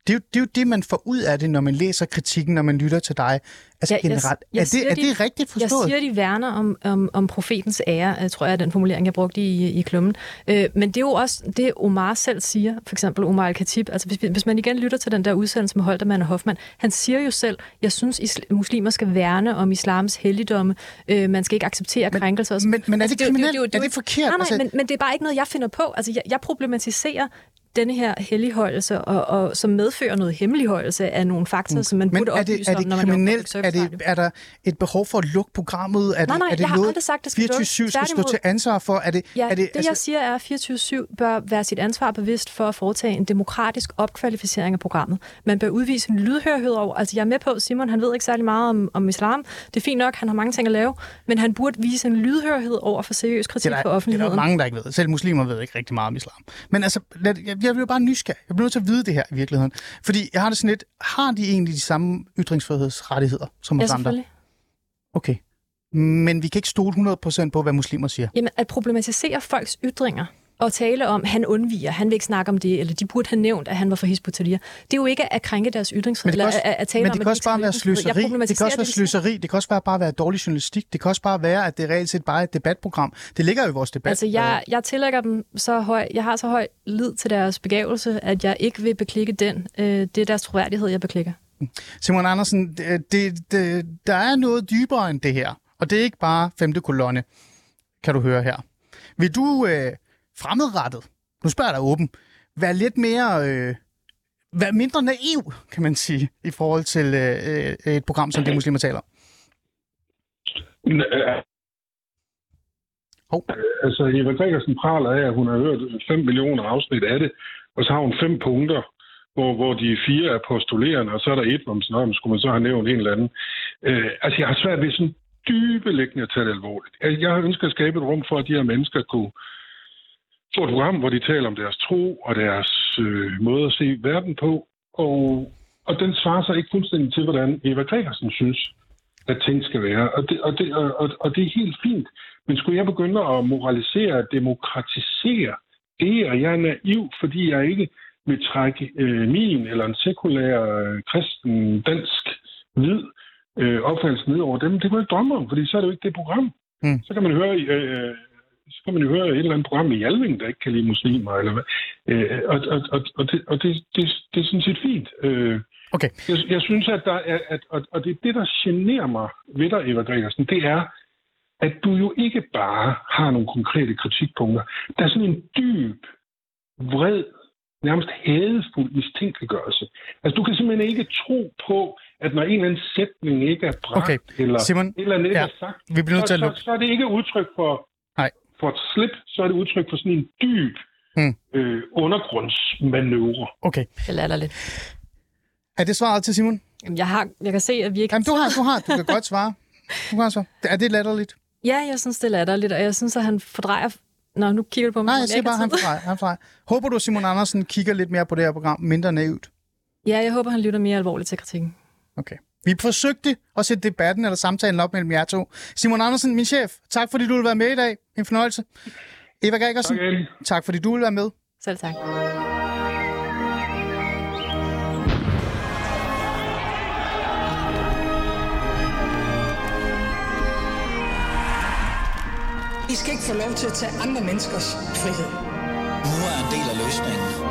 Det er, jo, det er jo det, man får ud af det, når man læser kritikken, når man lytter til dig. Altså Ja, jeg- generelt. jeg er, det, er de- det rigtigt forstået? Jeg siger, de værner om, om, om profetens ære, jeg tror jeg er den formulering, jeg brugte i, i klummen. Øh, men det er jo også det, Omar selv siger, for eksempel Omar al-Khatib. Altså, hvis, hvis man igen lytter til den der udsendelse med Holtermann og Hoffmann, han siger jo selv, jeg synes, isl- muslimer skal værne om islams helligdomme, øh, man skal ikke acceptere Men- krænkelser. men- men er det kriminelt? Er det forkert? Nej, nej, Altså- men, men det er bare ikke noget, jeg finder på. Altså, jeg, jeg problematiserer denne her helligholdelse, og, og som medfører noget hemmeligholdelse af nogle fakta, som man Mm. Men burde er det, oplyse er om, det når man laver kriminelt? public Er, det, er der et behov for at lukke programmet? Er det, Nej, nej, er det jeg har noget, aldrig sagt, det skal 24-7 lukkes. skal stå til ansvar for? Er det, Ja, er det, det, det jeg siger er, at 24-7 bør være sit ansvar bevidst for at foretage en demokratisk opkvalificering af programmet. Man bør udvise en lydhørhed over, altså jeg er med på, Simon han ved ikke særlig meget om, om islam. Det er fint nok, han har mange ting at lave, men han burde vise en lydhørhed over for seriøs det kritik er, fra der, det er offentligheden. der mange, der ikke ved. Selv muslimer ved ikke rigtig meget om islam. Men altså, lad, jeg, jeg bliver bare nysgerrig. Jeg bliver nødt til at vide det her i virkeligheden. Fordi jeg har det sådan lidt, har de egentlig de samme ytringsfrihedsrettigheder som Ja, os andre? selvfølgelig. Okay. Men vi kan ikke stole 100% på, hvad muslimer siger. Jamen, at problematisere folks ytringer og tale om, han undviger, han vil ikke snakke om det, eller de burde have nævnt, at han var for Hizb. Det er jo ikke at krænke deres ytringsfrihed, Men det kan også, eller at, at tale men om, det at kan også bare være sløseri. Det kan også være sløseri. Det kan også bare være dårlig journalistik. Det kan også bare være, at det reelt set bare er et debatprogram. Det ligger jo i vores debat. Altså, jeg, jeg tillægger dem så høj, jeg har så høj lid til deres begævelse, at jeg ikke vil beklikke den. Øh, det er deres troværdighed, jeg beklikker. Simon Andersen, det, det, der er noget dybere end det her. Og det er ikke bare femte kolonne, kan du høre her. Vil du øh, fremadrettet, nu spørger jeg dig åben, være lidt mere, øh, være mindre naiv, kan man sige, i forhold til øh, øh, et program, som det muslimer taler om? Hov. Altså, Eva Gregersen praler af, at hun har hørt 5 millioner afsnit af det, og så har hun fem punkter, hvor, hvor de fire er postulerende, og så er der et, om sådan, skulle man så have nævnt en eller anden. Øh, altså, jeg har svært ved sådan dybelæggende at tage det alvorligt. Altså, Jeg har ønsket at skabe et rum for, at de her mennesker kunne et program, hvor de taler om deres tro og deres øh, måde at se verden på, og, og den svarer sig ikke fuldstændig til, hvordan Eva Gregersen synes, at ting skal være. Og det, og, det, og, og, og det er helt fint. Men skulle jeg begynde at moralisere, demokratisere, det er jeg er naiv, fordi jeg ikke vil trække øh, min eller en sekulær øh, kristen, dansk, hvid øh, opfattelse ned over dem. Det kunne jeg ikke drømme om, fordi så er det jo ikke det program. Mm. Så kan man høre øh, så kan man jo høre et eller andet program i Jalving, der ikke kan lide muslimer, eller hvad. Øh, og, og, og, og, det, og det, det, det er sådan set fint. Øh, Okay. jeg, jeg synes, at der er, at, og, og det er det, der generer mig ved dig, Eva Gregersen, det er, at du jo ikke bare har nogle konkrete kritikpunkter. Der er sådan en dyb, vred, nærmest hadefuld mistænkeliggørelse. Altså, du kan simpelthen ikke tro på, at når en eller anden sætning ikke er bragt, Okay. eller Simon, et eller andet ikke ja, er sagt, vi bliver nødt til så, at lukke. så, så er det ikke udtryk for. For et slip, så er det udtryk for sådan en dyb Hmm. øh, undergrundsmanøvre. Okay. Det lader lidt. Er det svaret til Simon? Jamen, jeg, har, jeg kan se, at vi ikke... Jamen, du har, du har, du kan godt svare. Du kan svare. Er det latterligt? Ja, jeg synes, det er latterligt, og jeg synes, at han fordrejer... Nå, nu kigger du på mig. Nej, jeg om siger bare, han fejrer. Han fejrer. Håber du, Simon Andersen kigger lidt mere på det her program, mindre naivt? Ja, jeg håber, han lytter mere alvorligt til kritikken. Okay. Vi forsøgte at sætte debatten eller samtalen op mellem jer to. Simon Andersen, min chef, tak fordi du vil være med i dag. En fornøjelse. Eva Gregersen, Tak, Ali. tak fordi du vil være med. Selv tak. I skal ikke få lov til at tage andre menneskers frihed. Nu er en del af løsningen.